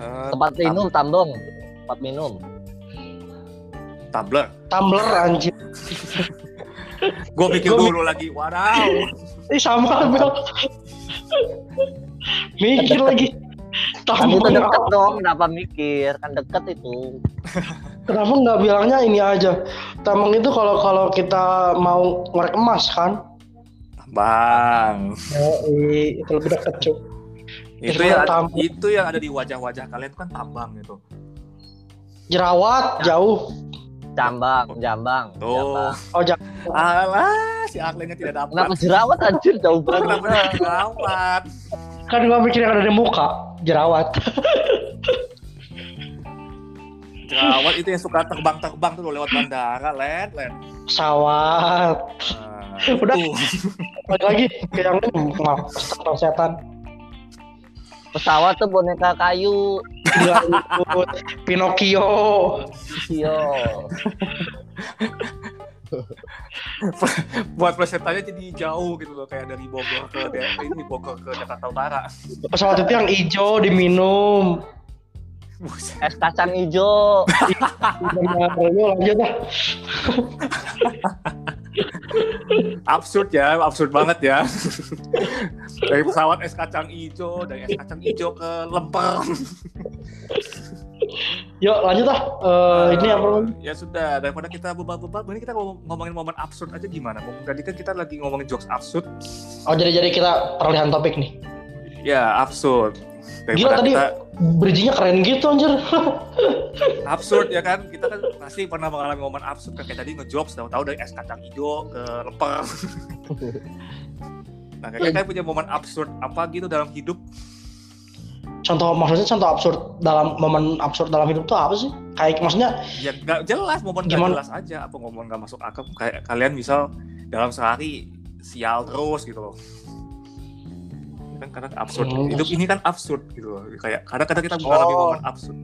Eh, Tempat tam- minum tambong. Tempat minum. tumbler. tumbler anjir Gue pikir Gua dulu lagi, wadaw. Ih sama Bel. Mikir lagi. Kan itu Tambah deket dong, kenapa mikir? Kan deket itu. Kenapa nggak bilangnya ini aja? Tambang itu kalau kalau kita mau ngorek emas kan? Bang, Oh, itu lebih dekat cuy. Itu Itu yang ada, itu yang ada di wajah-wajah kalian itu kan tambang gitu. Jerawat jauh. Jambang, jambang. Tuh. jambang. Oh jangan. Alah, si Aklennya tidak Kenapa dapat. jerawat anjir jauh Kenapa banget. tidak jerawat? Kan gua mikir yang ada di muka. Jerawat. Jerawat itu yang suka terbang-terbang tuh lewat bandara, Len, Len. Pesawat. Nah, Udah. itu. Lagi ke yang. Maaf, setan. Pesawat tuh boneka kayu. Pinocchio. Iya. Buat plesetannya jadi jauh gitu loh, kayak dari Bogor ke ini Bogor ke Jakarta Utara. Pesawat itu yang hijau diminum. Es kacang hijau. Lanjut. absurd ya, absurd banget ya. dari pesawat es kacang hijau, dari es kacang hijau ke lemper. Yuk lanjut lah. Eh, ini apa namanya? Ya sudah, daripada kita bebal-bebal, ini kita ngom- ngomongin momen absurd aja gimana? Tadi kan kita lagi ngomongin jokes absurd. Oh jadi jadi kita peralihan topik nih. Ya, absurd. Gila, tadi- kita Bridging-nya keren gitu anjir. absurd ya kan, kita kan pasti pernah mengalami momen absurd kan kayak tadi ngejokes tahu-tahu dari es kacang hijau ke lemper. nah, kayak kan punya momen absurd apa gitu dalam hidup? contoh maksudnya contoh absurd dalam momen absurd dalam hidup tuh apa sih? Kayak maksudnya Ya nggak jelas, momen nggak Gimana? jelas aja. Apa momen nggak masuk akal? Kayak kalian misal dalam sehari sial terus gitu loh. Kan kadang absurd. Hmm. Hidup ini kan absurd gitu loh. Kayak kadang-kadang kita mengalami Oh. momen absurd.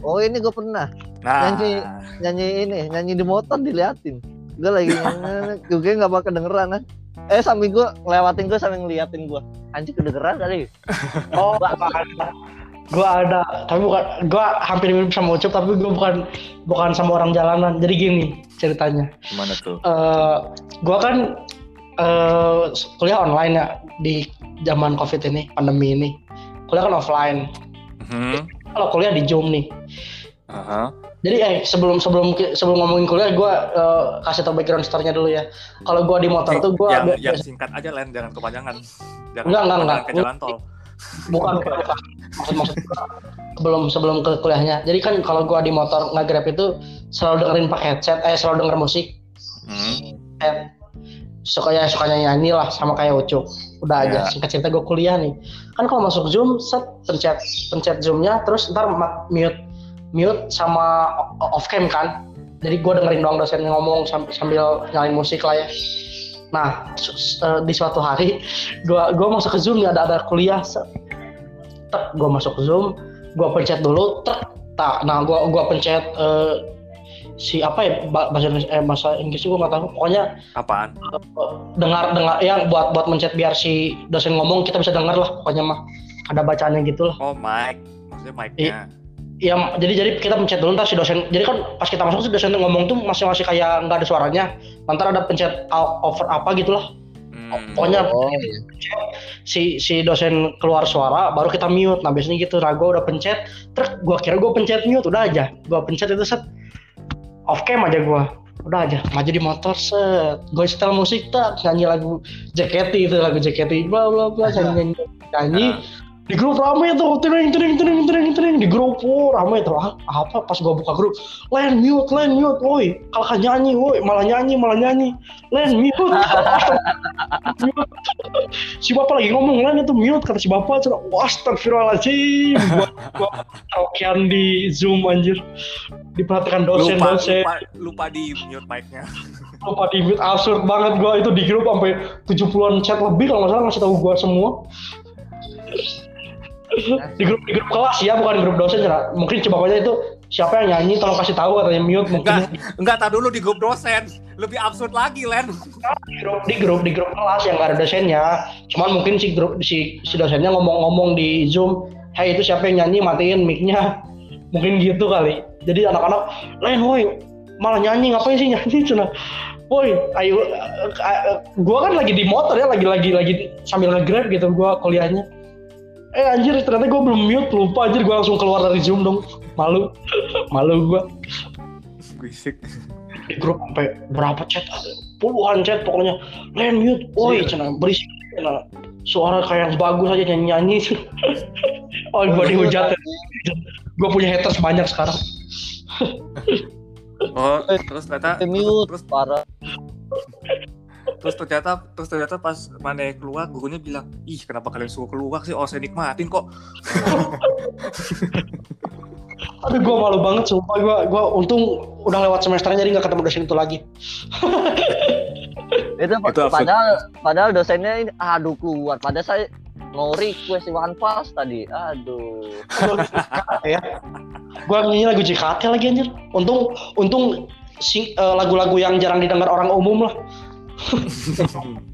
Oh ini gue pernah Nah, Nyanyi. nyanyi ini nyanyi di motor diliatin. Gue lagi gue nggak bakal kedengeran kan. Eh sambil gue ngelewatin gue sambil ngeliatin gue. Anjing kedengeran kali. oh gua ada. Gua ada, tapi bukan gua hampir mirip sama Ucup tapi gua bukan bukan sama orang jalanan. Jadi gini ceritanya. gimana tuh? eh gua kan eh kuliah online ya di zaman Covid ini, pandemi ini. Kuliah kan offline. Hmm. Kalau kuliah di Zoom nih. Aha. Jadi eh sebelum sebelum sebelum ngomongin kuliah gue kasih tau background story-nya dulu ya. Kalau gue di motor tuh gue yang, yang singkat aja Len, jangan kepanjangan. Jangan Enggak, enggak, enggak. ke jalan tol. bukan bukan maksud maksud sebelum sebelum ke kuliahnya. Jadi kan kalau gue di motor nggak grab itu selalu dengerin pakai headset, eh selalu denger musik. Hmm. Eh, sukanya sukanya nyanyi lah sama kayak Ucup. Udah aja. Ya. Singkat cerita gue kuliah nih. Kan kalau masuk Zoom, set pencet pencet Zoom-nya, terus ntar mute mute sama off cam kan. Jadi gue dengerin doang dosen ngomong sam- sambil nyalain musik lah ya. Nah, eh, di suatu hari gua gua masuk ke Zoom ya ada ada kuliah. set. Tek, gua masuk ke Zoom, gua pencet dulu, tek, tak. Nah, gua gua pencet eh, si apa ya ba- bahasa Indonesia- eh, bahasa Inggris gua nggak tahu. Pokoknya Apaan? dengar dengar ya buat buat mencet biar si dosen ngomong kita bisa dengar lah pokoknya mah ada bacaannya gitu lah Oh, mic. Maksudnya mic-nya. ya jadi jadi kita pencet dulu ntar si dosen jadi kan pas kita masuk si dosen ngomong tuh masih masih kayak nggak ada suaranya ntar ada pencet out- over apa gitulah Hmm. pokoknya Oh, si si dosen keluar suara baru kita mute nah biasanya gitu rago udah pencet terus gua kira gua pencet mute udah aja gua pencet itu set off cam aja gua. Udah aja. Maju di motor set. Gue setel musik tak. Nyanyi lagu JKT itu lagu JKT bla bla bla nyanyi nyanyi, nyanyi. Di grup rame tuh tering tering tering tering tering. Di grup oh, rame tuh. Ah, apa? Pas gua buka grup len mute len mute woi. Kalau nyanyi woi. Malah nyanyi malah nyanyi. Len mute. Si bapak lagi ngomong lain itu mute kata si bapak. Cina wah astagfirullahaladzim. Gua gua karaokean di zoom anjir. Diperhatikan dosen lupa, dosen. lupa, lupa di mute mic-nya. lupa di mute. Absurd banget gua. Itu di grup sampai 70-an chat lebih kalau nggak salah ngasih tahu gua semua di grup di grup kelas ya bukan grup dosen cina mungkin si bapaknya itu siapa yang nyanyi tolong kasih tahu katanya mute mungkin. Enggak, enggak tak dulu di grup dosen. Lebih absurd lagi, Len. di grup di grup di grup kelas yang nggak ada dosennya. Cuman mungkin si grup si si dosennya ngomong-ngomong di zoom hey itu siapa yang nyanyi? Matiin mic-nya. Mungkin gitu kali. Jadi anak-anak lain woi malah nyanyi ngapain sih nyanyi? Cina woi ayo eh, eh, gua kan lagi di motor ya lagi lagi lagi sambil nge-grab gitu gua kuliahnya eh anjir ternyata gua belum mute lupa anjir gua langsung keluar dari zoom dong. Malu. Malu gua. Berisik. di grup sampai berapa chat? Puluhan chat pokoknya. Land mute. Woi cina berisik. Cina suara kayak yang bagus aja nyanyi nyanyi oh gua dihujat. Gua punya haters banyak sekarang. Oh, terus ternyata mute terus parah. Terus ternyata terus ternyata pas mana keluar gurunya bilang ih kenapa kalian suruh keluar sih oh saya nikmatin kok aduh gua malu banget sumpah gua gua untung udah lewat semesternya jadi nggak ketemu dosen itu lagi Itu, Itu absurd. padahal padahal dosennya ini aduh keluar. Padahal saya mau request Iwan Fals tadi. Aduh. ya gua nyanyi lagu JKT lagi anjir untung untung eh, lagu-lagu yang jarang didengar orang umum lah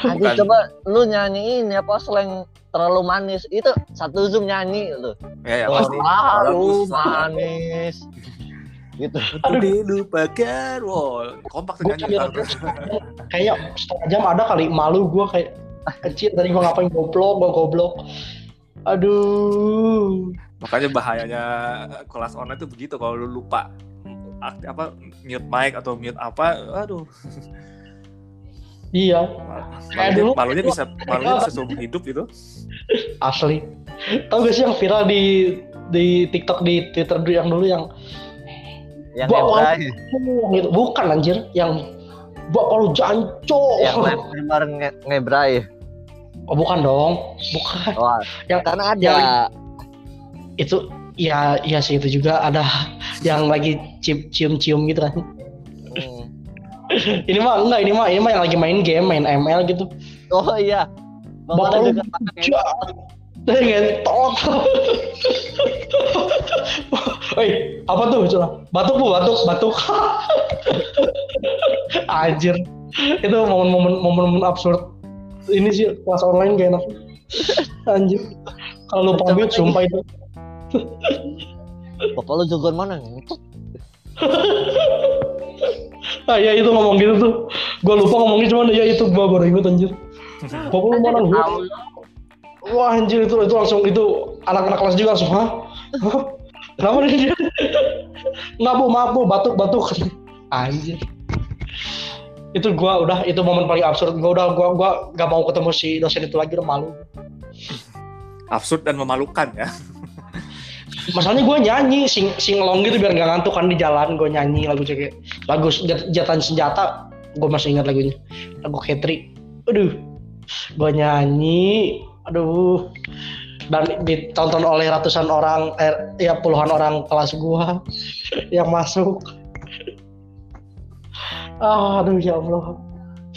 Nanti Bukan. coba lu nyanyiin apa selain terlalu manis itu satu zoom nyanyi lu. ya ya Oh, pasti terlalu Bagus. manis. Gitu. Untuk dilupakan wow kompak tuh Gua nyanyi sambil kayaknya setengah jam ada kali malu gua kayak "Ah, kecil tadi gua ngapain goblok gua goblok Aduh. Makanya bahayanya kelas online itu begitu kalau lu lupa apa mute mic atau mute apa, aduh. Iya, Kayak Malunya, dulu- malunya bisa malunya bisa seumur hidup gitu. asli. Tahu gak sih yang viral di di TikTok di Twitter dulu yang dulu yang Yang Gua awal- Ebray, yang itu bukan anjir, yang Bapak lu janco. yang streamer nge ngebray. Oh bukan dong, bukan. Wah, Yang karena ada. Yang- itu ya iya sih itu juga ada yang lagi cium cium cium gitu kan. Ini mah enggak, ini mah ini mah yang lagi main game, main ML gitu. Oh iya. Janco. Ngentot. Woi, apa tuh? Coba. Batuk bu, batuk, batuk. Anjir. Itu momen-momen momen absurd. Ini sih kelas online gak enak. Anjir. Kalau lupa mute, sumpah itu. Bapak lu jagoan mana? Ngentot. Ah ya itu ngomong gitu tuh. Gua lupa ngomongnya cuman ya itu gua baru inget anjir. Bapak lu mana? Tahu. Wah anjir itu itu langsung itu anak-anak kelas juga langsung hah? Kenapa nih? Nggak bu maaf bu batuk batuk. Anjir. Itu gua udah itu momen paling absurd. Gua udah gua gua gak mau ketemu si dosen itu lagi udah malu. Absurd dan memalukan ya. Masalahnya gua nyanyi sing singlong gitu biar gak ngantuk kan di jalan gua nyanyi lagu cek. Lagu jatan senjata gua masih ingat lagunya. Lagu Ketri. Aduh gua nyanyi aduh. Dan ditonton oleh ratusan orang eh, ya puluhan orang kelas gua yang masuk. Ah aduh ya Allah.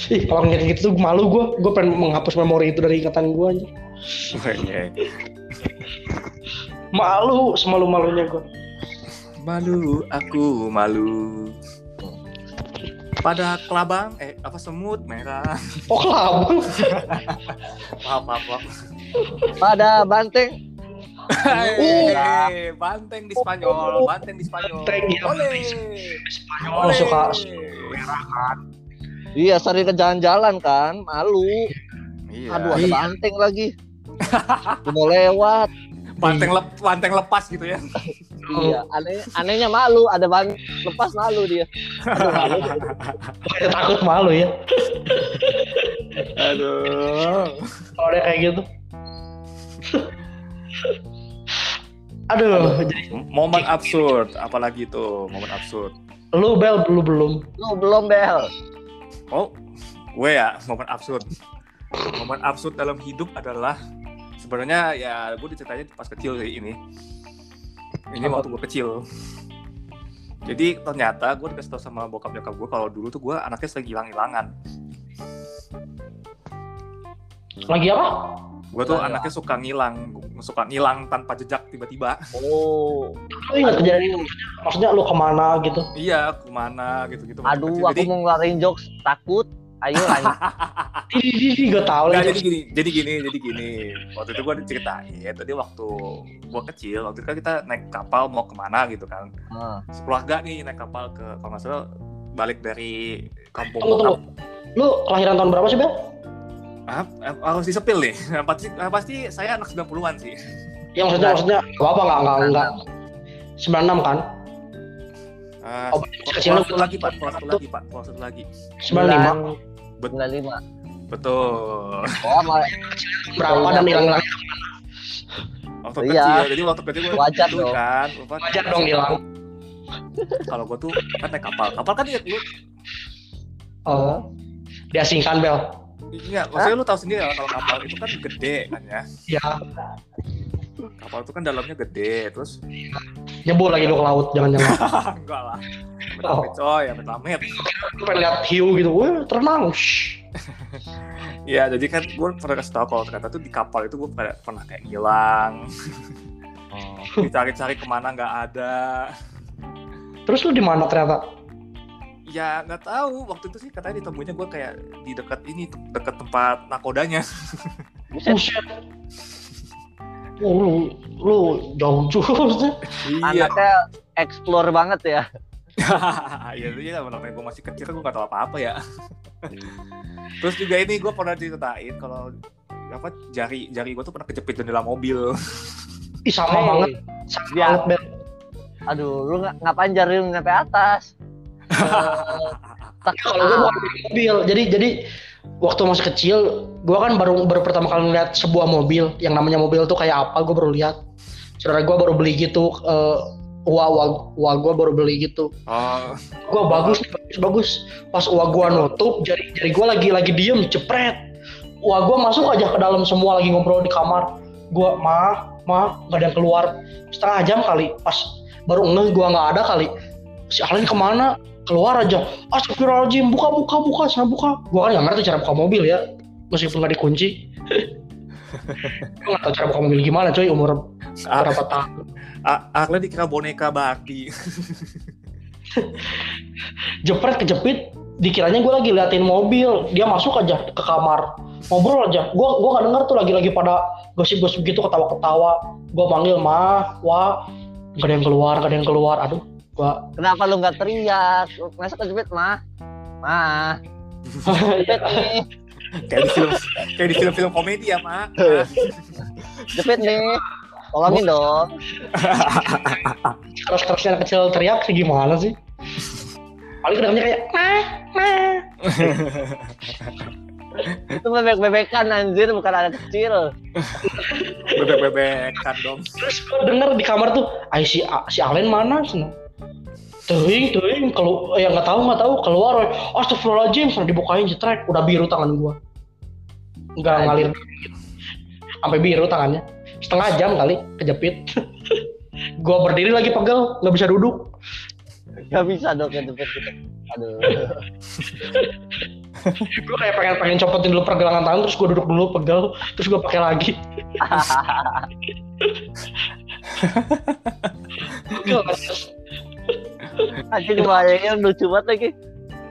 Ih, kalau ngeliat gitu malu gua. Gua pengen menghapus memori itu dari ingatan gua anjir. Malu semalu malunya gua Malu, aku malu. Pada kelabang, eh apa semut merah. oh kelabang Maaf, maaf, maaf. Pada banteng. Hei, banteng di Spanyol, banteng di Spanyol. Banteng, iya, Ole. Spanyol suka merah kan Iya, sering ke jalan-jalan kan, malu. Iya. Aduh, ada Iya. banteng lagi. Mau lewat. Banteng lep, banteng lepas gitu ya. Iya, aneh, anehnya malu, ada ban lepas malu dia. Aduh, malu. Pokoknya takut malu ya Aduh. kalau ada kayak gitu aduh jadi Momen absurd, apalagi tuh momen absurd. lu bel lu belum Lu belum bel. Oh, gue ya momen absurd. Momen absurd dalam hidup adalah sebenarnya ya gue diceritain pas kecil sih ini. Ini waktu gue kecil. Jadi ternyata gue dikasih tau sama bokap nyokap gue kalau dulu tuh gue anaknya sering hilang-hilangan. lagi apa Gue tuh Nah, anaknya suka ngilang, suka ngilang tanpa jejak tiba-tiba. Oh, lu ingat kejadian itu maksudnya lu ke mana gitu Iya, ke mana gitu-gitu. waktu aduh, kecil. aku Jadi, mau ngeluarin jokes, takut. Ayo lanjut. ini ini gue tahu lagi jadi gini, jadi gini, jadi gini. Waktu itu gue diceritain, tadi waktu gue kecil, waktu itu kan kita naik kapal mau ke mana gitu kan. Nah, Sekeluarga nih naik kapal ke, kalau nggak salah, balik dari kampung tunggu tunggu lu kelahiran tahun berapa sih bel Ah, eh, harus disepil nih. pasti, eh, pasti saya anak 90-an sih. yang maksudnya maksudnya gak apa nggak nggak nggak 96 kan Uh, Oh, kecil lagi, Pak. Kelas satu lagi, Pak. Kelas satu lagi. 95 Sembilan lima. Betul. Oh, berapa dan hilang hilang Waktu Iya. kecil, jadi waktu kecil gue Wajar dong. kan. wajar dong hilang Kalau gue tuh kan naik kapal. Kapal kan ya, lu, oh diasingkan bel iya, maksudnya lu tahu sendiri lah kalau kapal itu kan gede kan ya. ya Kapal itu kan dalamnya gede, terus jebol lagi lu ke laut jangan jangan enggak lah. Amit-amit coy, amit-amit. lu pengen lihat hiu gitu wah Shh. Iya, jadi kan gue pernah kasih tau kalau ternyata tuh di kapal itu gue pernah, pernah kayak ngilang. Dicari-cari ke mana nggak ada. terus lu di mana ternyata Ya nggak tahu. Waktu itu sih katanya ditemuinya gue kayak di dekat ini, dekat tempat nakodanya. buset. Oh, lu, lu jauh juga. iya. Anaknya explore banget ya. Iya, iya namanya gue masih kecil kan gue nggak tahu apa-apa ya. Terus juga ini gue pernah ceritain kalau apa jari jari gue tuh pernah kejepit jendela mobil. Ih sama Hey, banget, sama Ya. banget Ben. Aduh, lu nggak ngapain jari lu nyampe atas? Tak Kalau gue bukan beli mobil, jadi jadi waktu masih kecil, gue kan baru baru pertama kali ngeliat sebuah mobil, yang namanya mobil tuh kayak apa, gue baru lihat. Saudara gue baru beli gitu, eh wah wah wah gue baru beli gitu. Oh, Gue bagus, bagus, bagus. Pas wah gue nutup, jari jari gue lagi lagi diem, cepret. Wah gue masuk aja ke dalam semua lagi ngobrol di kamar. Gue mah mah nggak ada yang keluar. Setengah jam kali, pas baru ngeh gue nggak ada kali. Si Alin ke mana? Keluar aja. Astagfirullahaladzim, buka buka buka, sana buka. Gue kan nggak ngerti cara buka mobil ya, meskipun nggak dikunci. gue nggak tahu cara buka mobil gimana coy umur Ah. berapa tahun. A- Arlen dikira boneka Barbie. jepret kejepit dikiranya gue lagi liatin mobil dia masuk aja ke kamar ngobrol aja gue gua nggak denger tuh lagi-lagi pada gosip-gosip gitu ketawa-ketawa gue panggil mah wah gak ada yang keluar gak ada yang keluar aduh gue Kenapa lu nggak teriak? Lu Masa kejepit mah? Mah, jepit nih, kayak di film kayak di film-film komedi ya, Mak. jepit nih. Tolongin dong. keras kerasnya anak kecil teriak sih gimana sih paling kedengarannya kayak mah mah Itu bebek-bebekan anjir, bukan anak kecil. Bebek-bebekan dong. terus gue denger di kamar tuh ay si si Alen mana sana Tuing, tuing, kalau ya nggak tahu nggak tahu. Keluar, astagfirullahaladzim, sana dibukain jetrek, udah biru tangan gua, nggak ngalir, sampai biru tangannya, setengah jam kali kejepit, gua berdiri lagi pegel, nggak bisa duduk, Gak bisa dong kejepit gitu. Aduh. gua kayak pengen pengen copotin dulu pergelangan tangan, terus gua duduk dulu pegel, terus gua pakai lagi, Gokil nggak sih? Anjing bayangin lucu banget lagi.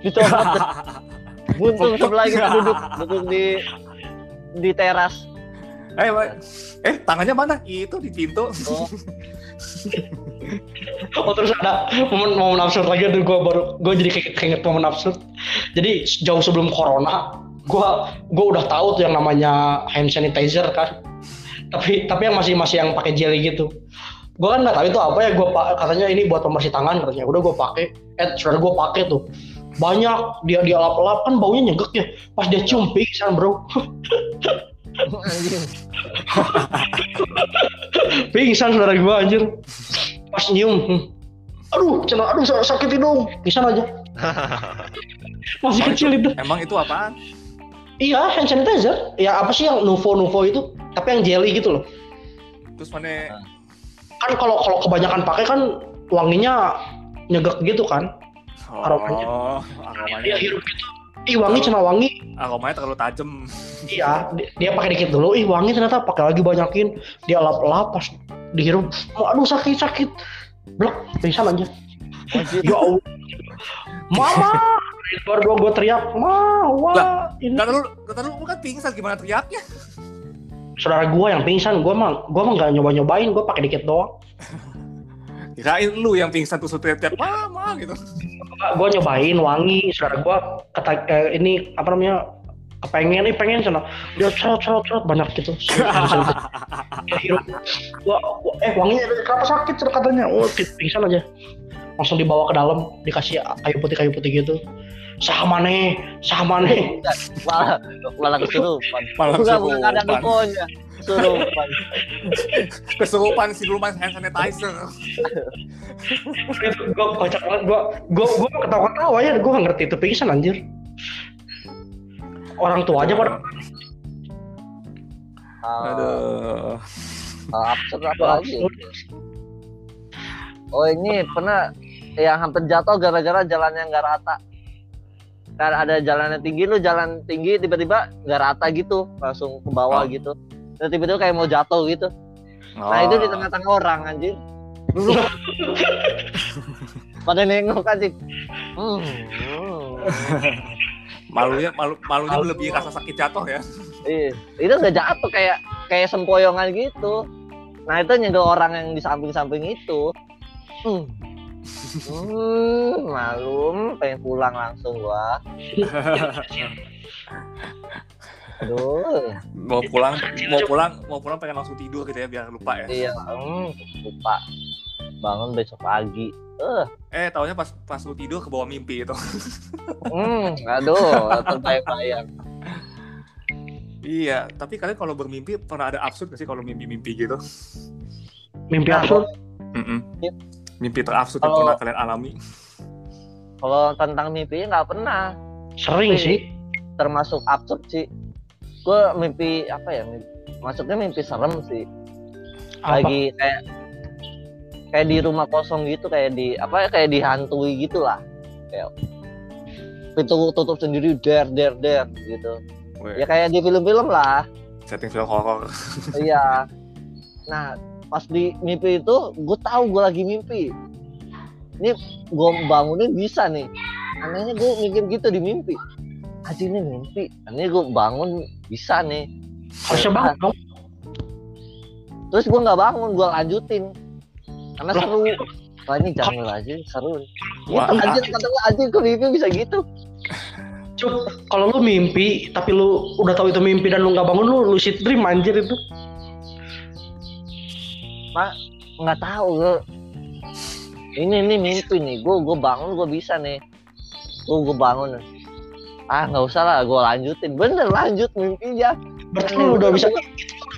Dicopot buntung sebelah kita duduk duduk di di teras. Eh, eh tangannya mana? Itu di pintu. Oh, Oh terus ada momen momen absurd lagi aduh gue baru gue jadi kayak keinget momen absurd. Jadi jauh sebelum corona, gue gue udah tahu tuh yang namanya hand sanitizer kan. Tapi tapi yang masih masih yang pakai jelly gitu. Gue kan nggak tahu itu apa ya gue katanya ini buat pembersih tangan katanya. Udah gue pakai, eh sudah gue pakai tuh. Banyak dia dia lap lap kan baunya nyegek ya. Pas dia cium pingsan bro, pingsan saudara gue anjir. Pas nyium, hmm. aduh, cina, aduh sa- sakit hidung, pingsan aja. Masih kecil itu. Emang itu apaan? Iya, hand sanitizer. Ya apa sih yang Nuvo Nuvo itu? Tapi yang jelly gitu loh. Terus mana? Kan kalau kalau kebanyakan pakai kan wanginya nyegek gitu kan. Oh, Aromanya. aromanya. Dia hirup gitu. Ih wangi cina wangi. Aromanya terlalu tajam. Iya, di- dia pakai dikit dulu. Ih wangi ternyata pakai lagi banyakin. Dia lap-lap pas dihirup. Aduh sakit sakit. Blok, pingsan aja. Ya Allah. Mama, baru gue teriak, ma, wah, ini Kata lu, kata lu, lu kan pingsan gimana teriaknya? Saudara gue yang pingsan, gue mah, gue mah nggak nyoba nyobain, gue pakai dikit doang. Kirain lu yang pingsan terus lu teriak-teriak, mama gitu. gue nyobain wangi saudara gue kata eh, ini apa namanya kepengen nih pengen sana dia cerot cerot cerot banyak gitu. Gua- gua- eh wanginya kenapa sakit katanya oh pi- pingsan aja langsung dibawa ke dalam dikasih kayu putih kayu putih gitu sama nih sama nih Malah malah kesurupan. Malah bukan ada kesurupan. dukonya. Kesurupan. Kesurupan si luman hand sanitizer. gue kocak banget gue gue gue ketawa ketawa ya gue gak ngerti itu pingsan anjir orang tua aja pada Aduh. ah, absurd apa lagi? Oh ini pernah yang hampir jatuh gara-gara jalannya nggak rata. Kan ada jalannya tinggi, lu jalan tinggi tiba-tiba nggak rata gitu, langsung ke bawah Oh. gitu. Dan tiba-tiba kayak mau jatuh gitu. Nah itu di tengah-tengah orang anjing. Dulu. Pada nengok anjing. Hmm. malunya malu malunya lebih rasa sakit jatuh ya. Iya, itu nggak jatuh kayak kayak sempoyongan gitu. Nah itu nyenggol orang yang di samping-samping itu. Hmm. Hmm, malum, pengen pulang langsung gua. Aduh, mau pulang mau pulang mau pulang pengen langsung tidur gitu ya biar lupa ya iya, hmm, lupa. Bangun besok pagi. Eh, eh taunya pas pas lu tidur ke bawah mimpi itu hmm, aduh, terbayang-bayang. iya tapi kalian kalau bermimpi pernah ada absurd gak sih kalau mimpi-mimpi gitu Mimpi absurd. Mm-mm. Iya. Mimpi terabsurd yang pernah kalian alami Kalau tentang mimpi nggak pernah. Sering Tapi- sih. termasuk absurd sih. Gue mimpi apa ya? Mimpi, masuknya mimpi serem sih. Apa? Lagi kayak kayak di rumah kosong gitu, kayak di apa ya kayak dihantui gitu lah. Kayak pintu tutup sendiri der der der gitu. Weh, Ya kayak di film-film lah. setting film horor Iya. Nah, pas di mimpi itu gue tahu gue lagi mimpi. Ini gue bangunin bisa nih. Anehnya gue mikir gitu di mimpi. Aji ini mimpi. Ini gue bangun bisa nih. Harusnya banget dong. Terus gue nggak bangun, gue lanjutin. Karena Loh. seru. Wah ini jangan aja seru. Wah, Gitu anjir kata gue anjir kok mimpi bisa gitu. Cuk, kalau lu mimpi tapi lu udah tahu itu mimpi dan lu nggak bangun lu lucid dream anjir itu. Nggak tahu gue. Ini ini mimpi nih. Gue gue bangun gue bisa nih. Gue gue bangun. Ah nggak usah lah, gue lanjutin. Bener lanjut mimpinya. Berarti lu udah bisa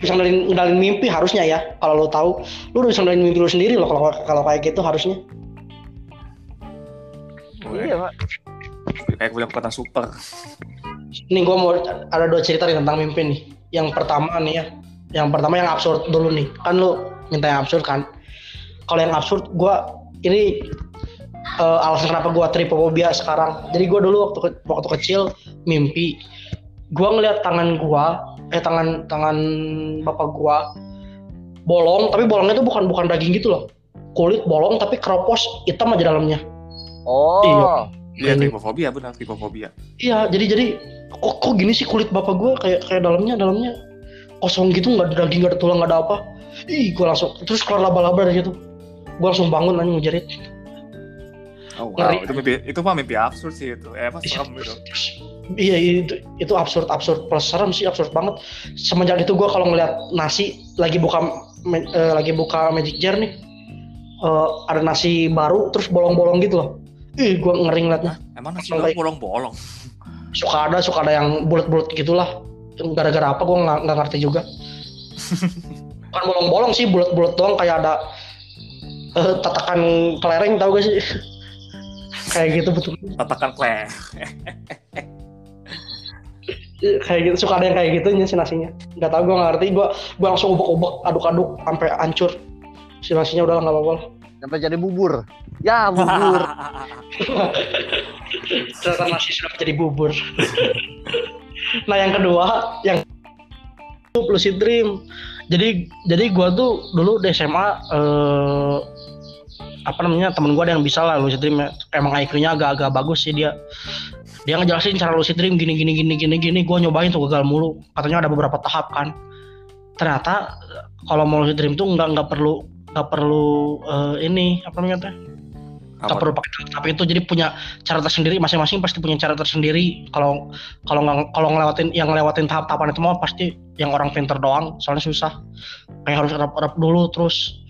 bisa ngendalin, ngendalin mimpi harusnya ya. Kalau lu tahu, lu udah bisa ngendalin mimpi lu sendiri loh kalau kalau kayak gitu harusnya. Iya pak. kayak punya kekuatan super Nih gua mau ada dua cerita nih tentang mimpi nih. Yang pertama nih ya, yang pertama yang absurd dulu nih. Kan lu minta yang absurd kan. Kalau yang absurd gua ini eh, alasan kenapa gua tripofobia sekarang. Jadi gua dulu waktu ke- waktu kecil mimpi gua ngeliat tangan gua eh tangan tangan bapak gua bolong tapi bolongnya itu bukan bukan daging gitu loh. Kulit bolong tapi keropos hitam aja dalamnya. Oh. Iya. Iya, Ini- tripofobia benar, tripofobia. Iya, jadi jadi kok kok gini sih kulit bapak gue kayak kayak dalamnya dalamnya kosong gitu nggak ada daging nggak ada tulang nggak ada apa. Ih, gue langsung terus keluar laba-laba dari situ. Gue langsung bangun nanya ngejerit. Oh, wow, Ngeri. itu mimpi itu mah mimpi absurd sih itu. Eh, apa serem gitu. Terus, iya itu itu absurd absurd plus serem sih absurd banget. Semenjak itu gue kalau ngeliat nasi lagi buka ma- eh, lagi buka magic jar nih eh, ada nasi baru terus bolong-bolong gitu loh. Ih, gue ngeri ngeliatnya. Emang nasi goreng bolong-bolong. Suka ada suka ada yang bulat-bulat gitulah. Gara-gara apa gue nggak ngerti juga. Bukan bolong-bolong sih bulat-bulat doang kayak ada eh, tatakan kelereng tau gak sih? kayak gitu betul. Tatakan kleh. kayak gitu suka ada yang kayak gitu si nasinya nggak tahu gue nggak ngerti gue gue langsung ubek-ubek aduk-aduk sampai hancur si nasinya udah nggak apa-apa. Sampai jadi bubur. Ya bubur. ternyata nasi sudah menjadi bubur nah yang kedua yang lucid dream jadi jadi gue tuh dulu di SMA eh, apa namanya temen gue ada yang bisa lah lucid dream. Emang IQ-nya agak-agak bagus sih dia. Dia ngejelasin cara lucid dream gini gini gini gini gini. Gue nyobain tuh gagal mulu. Katanya ada beberapa tahap kan. Ternyata kalau mau lucid dream tuh nggak nggak perlu nggak perlu eh, ini apa namanya teh nggak Apa? perlu pakai tahap itu jadi punya cara tersendiri. Masing-masing pasti punya cara tersendiri. Kalau kalau nggak kalau ngelewatin yang ngelewatin tahap-tahapan itu mah pasti yang orang pinter doang. Soalnya susah. Kayak harus rap-rap dulu terus.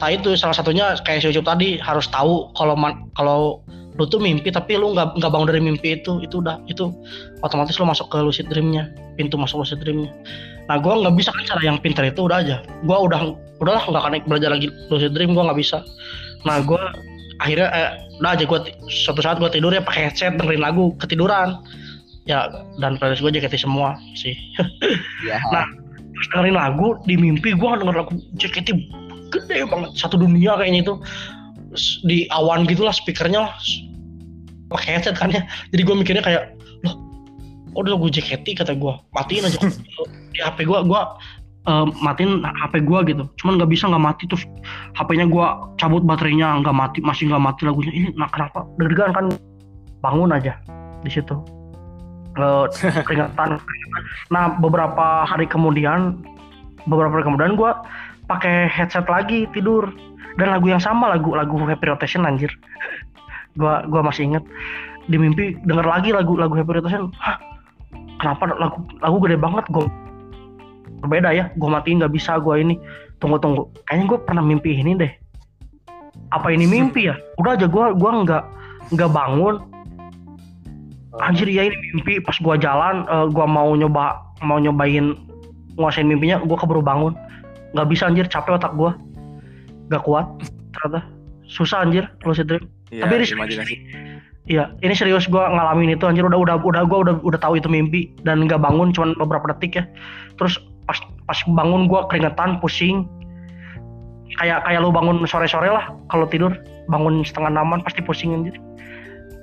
Nah itu salah satunya kayak si Ucup tadi harus tahu kalau kalau lu tuh mimpi tapi lu nggak nggak bangun dari mimpi itu itu udah itu otomatis lu masuk ke lucid dreamnya pintu masuk lucid dreamnya. Nah gua nggak bisa kan cara yang pinter itu udah aja. Gua udah udahlah nggak akan belajar lagi lucid dream gua nggak bisa. Nah gua akhirnya eh, udah aja gue suatu saat gue tidur ya pakai headset dengerin lagu ketiduran. Ya dan playlist gue JKT semua sih. Ya. Nah. Terus dengerin lagu di mimpi gue denger lagu JKT gede banget satu dunia kayaknya itu. Di awan gitulah speakernya lah. Pakai headset kan ya. Jadi gue mikirnya kayak loh kok ada lagu JKT kata gue matiin aja. Di HP gue gue eh, matiin HP gue gitu. Cuman nggak bisa nggak mati terus HP-nya gue cabut baterainya nggak mati masih nggak mati lagunya. Ini nah kenapa? Deg-degan kan bangun aja di situ. Eh, peringatan. Nah beberapa hari kemudian beberapa hari kemudian gue pakai headset lagi tidur. Dan lagu yang sama lagu lagu Happy Rotation anjir. Gue gua masih inget di mimpi denger lagi lagu lagu Happy Rotation. Hah, kenapa lagu lagu gede banget gue berbeda ya gue matiin nggak bisa gue ini. Tunggu tunggu. Kayaknya gue pernah mimpi ini deh. Apa ini mimpi ya? Udah aja gue gua nggak nggak bangun. Anjir ya ini mimpi. Pas gue jalan eh, gua mau nyoba mau nyobain nguasain mimpinya gue keburu bangun. Nggak bisa anjir. Capek otak gue nggak kuat ternyata. Susah anjir lucid dream. Iya, Tapi ini imajinasi. Iya, ini serius gue ngalamin itu anjir. Udah udah udah gue udah udah tahu itu mimpi. Dan nggak bangun cuman beberapa detik ya. Terus pas pas bangun gue keringetan, pusing. Kayak kayak lu bangun sore-sore lah kalau tidur bangun setengah enaman pasti pusing anjir.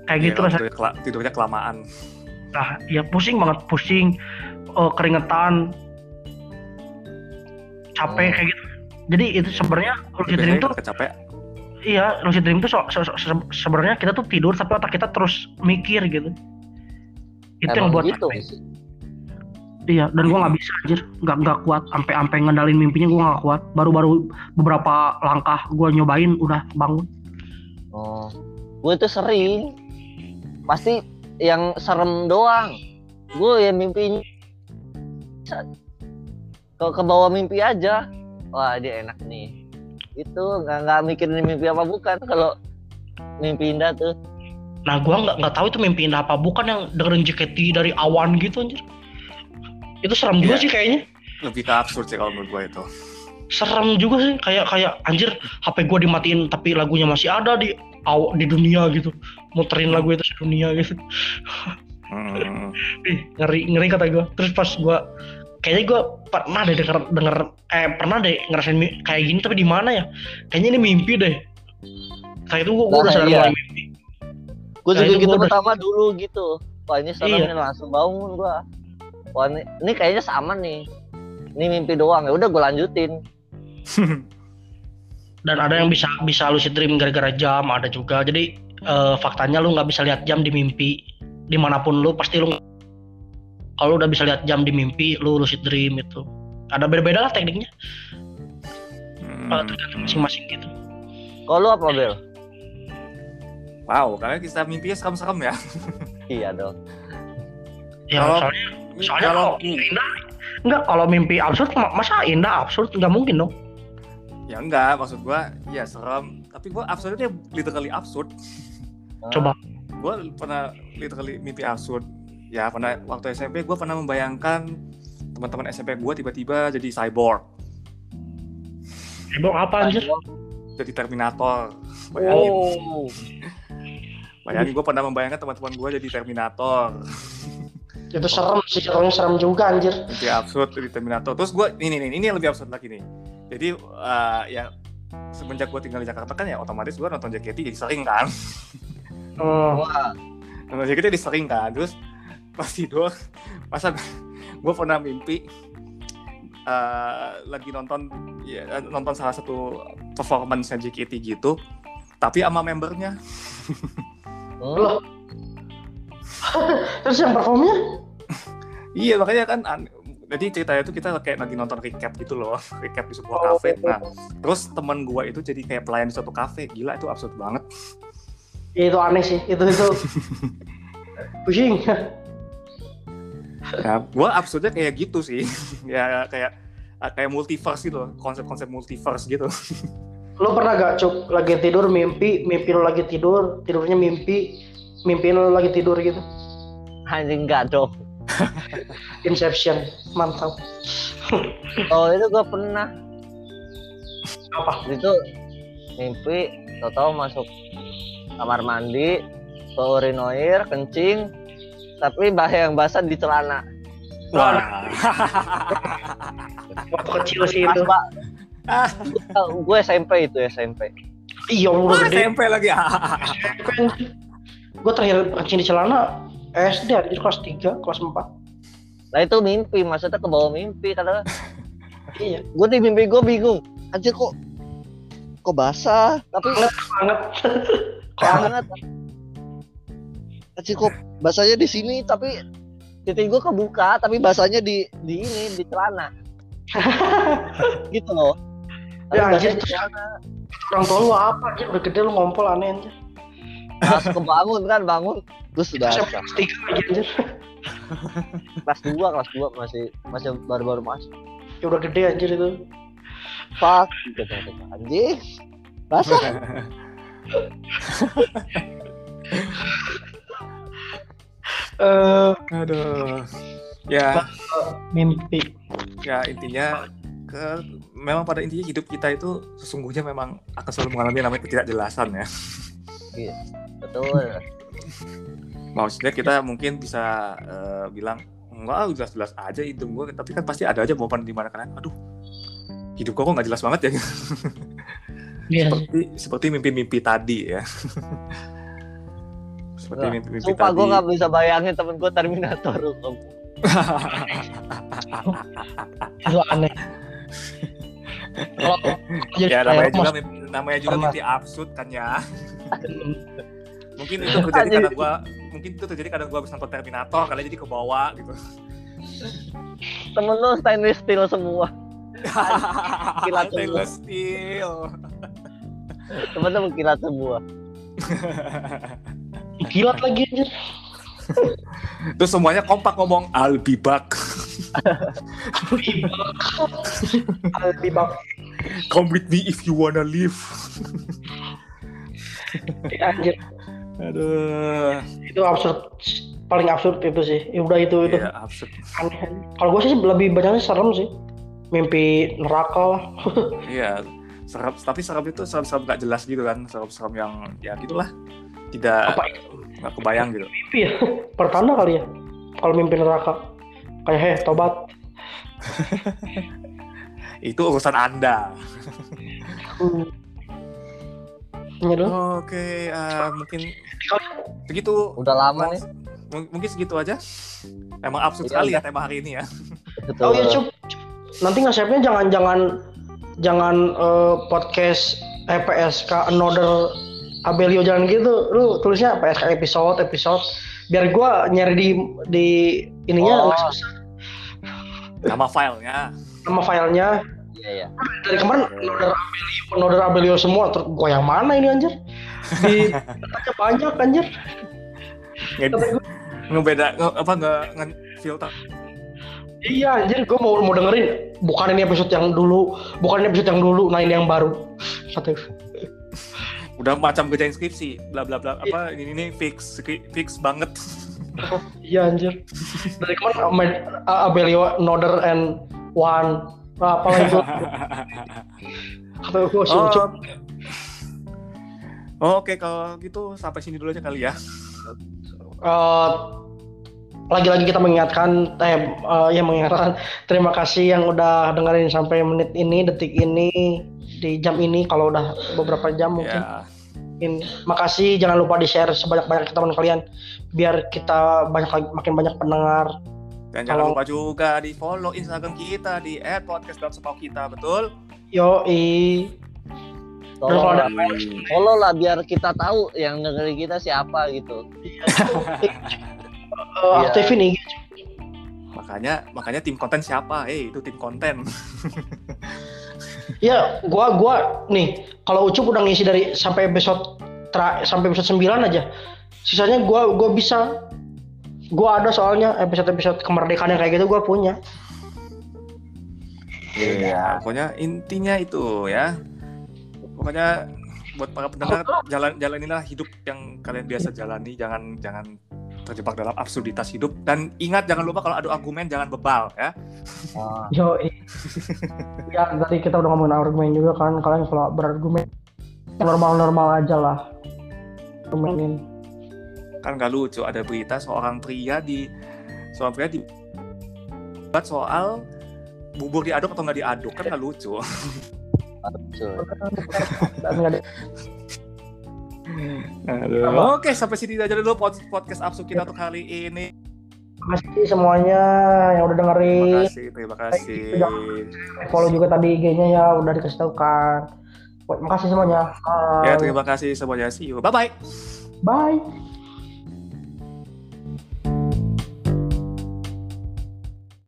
Kayak Iya, gitu kalau rasanya. tidurnya, kela- tidurnya kelamaan. Nah, ya pusing banget, pusing, eh, keringetan, capek Oh. kayak gitu. Jadi itu sebenarnya lucid dream tuh kecapek. iya lucid dream tuh so, so- so- se- sebenarnya kita tuh tidur tapi otak kita terus mikir gitu. Itu yang Emang buat gitu sih. Iya, dan gua nggak bisa anjir, nggak nggak kuat, sampai sampai ngendalin mimpinya gua nggak kuat. Baru-baru beberapa langkah gua nyobain udah bangun. Oh, gue itu sering. Pasti yang serem doang. Gue yang mimpinya ke ke bawah mimpi aja. Wah dia enak nih. Itu nggak nggak mikirin mimpi apa bukan kalau mimpi indah tuh. Nah, gua nggak nggak tahu itu mimpi indah apa, bukan yang dengerin JKT dari awan gitu anjir. Itu serem juga Iya. sih kayaknya. Lebih ke absurd sih kalau menurut gue itu. Serem juga sih, kayak kayak anjir HP gua dimatiin tapi lagunya masih ada di aw di dunia gitu. Muterin lagu itu sedunia gitu. Hmm. Ih, ngeri ngeri kata gua. Terus pas gua kayaknya gua pernah deh denger denger eh pernah deh ngerasain kayak gini tapi di mana ya? Kayaknya ini mimpi deh. Kayak itu gua, gua udah Nah, sadar iya. mulai mimpi. Gue Nah, juga itu gitu udah- pertama dulu gitu. Wah ini serem Iya. langsung bangun gua. Wah ini, ini kayaknya sama nih. Ini mimpi doang ya udah gue lanjutin. Dan ada yang bisa bisa lucid dream gara-gara jam, ada juga. Jadi eh, faktanya lu nggak bisa lihat jam di mimpi. Di mana pun lu pasti lu kalau lu udah bisa lihat jam di mimpi, lu lucid dream itu. Ada beda-beda lah tekniknya, Hmm. tergantung masing-masing gitu. Kalau lu apa Bel? Wow, kalian kisah mimpinya serem-serem ya. Iya dong. Ya, Kalau- soalnya Soalnya kalau kalau indah enggak kalau mimpi absurd ma- masa indah absurd nggak mungkin dong. ya enggak, maksud gua ya serem, tapi gua absurdnya literally absurd. Coba. Gua pernah literally mimpi absurd. Ya pernah waktu SMP gua pernah membayangkan teman-teman SMP gua tiba-tiba jadi cyborg, Ibong apa anjir? jadi Terminator. Bayangin, Oh. bayangin gua pernah membayangkan teman-teman gua jadi Terminator. Itu serem sih, serem serem juga anjir. mimpi absurd di Terminator. Terus gue ini nih, ini yang lebih absurd lagi nih. Jadi eh, ya semenjak gue tinggal di Jakarta kan ya otomatis gue nonton JKT jadi sering kan. Wah, Nonton JKT jadi sering kan. Terus pas tidur, masa gue pernah mimpi eh, lagi nonton ya, nonton salah satu performance JKT gitu, tapi sama membernya. hmm. Terus yang performnya? Iya makanya kan an- jadi ceritanya itu kita kayak lagi nonton recap gitu loh, recap di sebuah Oh. kafe. Nah, terus teman gua itu jadi kayak pelayan di suatu kafe. Gila itu absurd banget. Ya, itu aneh sih, itu itu. Pusing. Ya, gua absurdnya kayak gitu sih. ya kayak kayak multiverse gitu loh, konsep-konsep multiverse gitu. Lo pernah gak cuk lagi tidur mimpi, mimpi lo lagi tidur, tidurnya mimpi, mimpi lo lagi tidur gitu. Anjing enggak dong. Inception, mantap. Oh itu gue pernah. Apa? Itu mimpi, tau-tau masuk kamar mandi, ke urinoir, kencing, tapi bah yang basah di celana. Wah. Waktu kecil sih itu. pak, gue SMP itu SMP. Iya, gede. SMP lagi. Gue terakhir kencing di celana SD anjir kelas 3, kelas 4. Nah itu mimpi, maksudnya ke bawah mimpi karena Iya, gue di mimpi gue bingung. Anjir kok kok basah, tapi banget. kok hangat. Anjir kok basahnya di sini tapi titik gue kebuka tapi basahnya di di ini di celana. gitu loh. Tapi Ya, anjir. Orang tua lu apa anjir, udah gede lu ngompol aneh anjir. Langsung kebangun kan bangun terus udah Saya kelas tiga lagi anjir. kelas dua kelas dua masih masih baru-baru masuk Ya udah gede anjir itu. fuck gitu anjing masa Eh, Aduh. Ya, mimpi. ya intinya ke memang pada intinya hidup kita itu sesungguhnya memang akan selalu mengalami namanya ketidakjelasan ya. Betul Maksudnya kita mungkin bisa eh, bilang enggak jelas-jelas aja hidup gue, tapi kan pasti ada aja momen di mana kan, aduh hidup gue kok nggak jelas banget ya. Iya. seperti seperti mimpi-mimpi tadi ya. seperti mimpi-mimpi sumpah tadi. gue nggak bisa bayangin temen gue Terminator Itu aneh. Kalau ya namanya juga mimpi, namanya juga mimpi absurd kan ya. Mungkin itu terjadi karena gua mungkin itu terjadi karena gua habis nonton Terminator kali jadi kebawa gitu. temen lu stainless steel semua Kilat semua. Stainless steel. temen lu kilat semua kilat lagi anjir. Terus semuanya kompak ngomong I'll be back. Aldi bang. Come with me if you wanna live. Anjir. Aduh. Itu absurd. Paling absurd itu sih. Ya udah itu itu. Iya, absurd. Aneh. Kalau gue sih lebih banyaknya serem sih. Mimpi neraka lah. Iya. Serem, tapi serem itu serem-serem gak jelas gitu kan. Serem-serem yang ya gitulah. Tidak Apa nggak kebayang gitu. mimpi ya? Pertanda kali ya. Kalau mimpi neraka. Kayak heh tobat. Itu urusan Anda. Hmm. Ini adalah Oke, eh, mungkin begitu. udah lama nih M- mungkin segitu aja. Emang absurd Iya, sekali ya tema hari ini ya. Oh iya cup. Nanti nge-save-nya jangan jangan jangan eh, podcast eh, PSK another Abelio jangan gitu. Lu tulisnya PSK episode episode biar gua nyari di di ininya Oh. nggak susah. Nama filenya. nama filenya iya iya. Dari kemarin another Abelio another Abelio semua terus gua yang mana ini anjir? Di banyak anjir. Ngebeda nge, apa nggak nge filter. Iya anjir gua mau mau dengerin. Bukan ini episode yang dulu bukan ini episode yang dulu nah ini yang baru. Kata udah macam kerjain skripsi bla bla bla. Apa ini ini fix fix banget. Iya anjir. Dari kemarin Abelio Noder and One apa lagi gue oh, oh, oke kalau gitu sampai sini dulu aja kali ya Eh, lagi-lagi kita mengingatkan, eh, eh, ya mengingatkan. Terima kasih yang udah dengerin sampai menit ini, detik ini, di jam ini. Kalau udah beberapa jam mungkin. ya mungkin. Makasih, jangan lupa di share sebanyak-banyak ke teman kalian, biar kita banyak lagi, makin banyak pendengar. Dan jangan Kalau- lupa juga di follow instagram kita di @podcast.sepau kita betul? Yo, tolong. Ada- follow lah biar kita tahu yang dengerin kita siapa gitu. Iya. aktifin IG. Makanya makanya tim konten siapa? Eh itu tim konten. Iya, gua gua nih kalau Ucup udah ngisi dari sampai episode tra, sampai episode 9 aja. Sisanya gua gua bisa gua ada soalnya episode-episode kemerdekaan yang kayak gitu gua punya. Iya, pokoknya intinya itu ya. Pokoknya buat para pendengar jalan jalanilah hidup yang kalian biasa jalani, jangan jangan terjebak dalam absurditas hidup dan ingat jangan lupa kalau ada argumen jangan bebal ya. Ah, Yo. ya tadi kita udah ngomongin argumen juga kan kalian kalau berargumen normal-normal aja lah. Argumenin. Kan gak lucu ada berita seorang pria di seorang pria di buat soal bubur diaduk atau nggak diaduk kan lucu. nggak ada- Oke, sampai sini aja dulu pod- podcast absurd kita untuk hari ini. Terima kasih semuanya yang udah Terima dengerin. kasih, terima kasih. Follow juga tadi IG-nya ya udah dikasih tahu kan. Terima kasih semuanya. Ya, Bye. terima kasih semuanya. See you. Bye bye. Bye.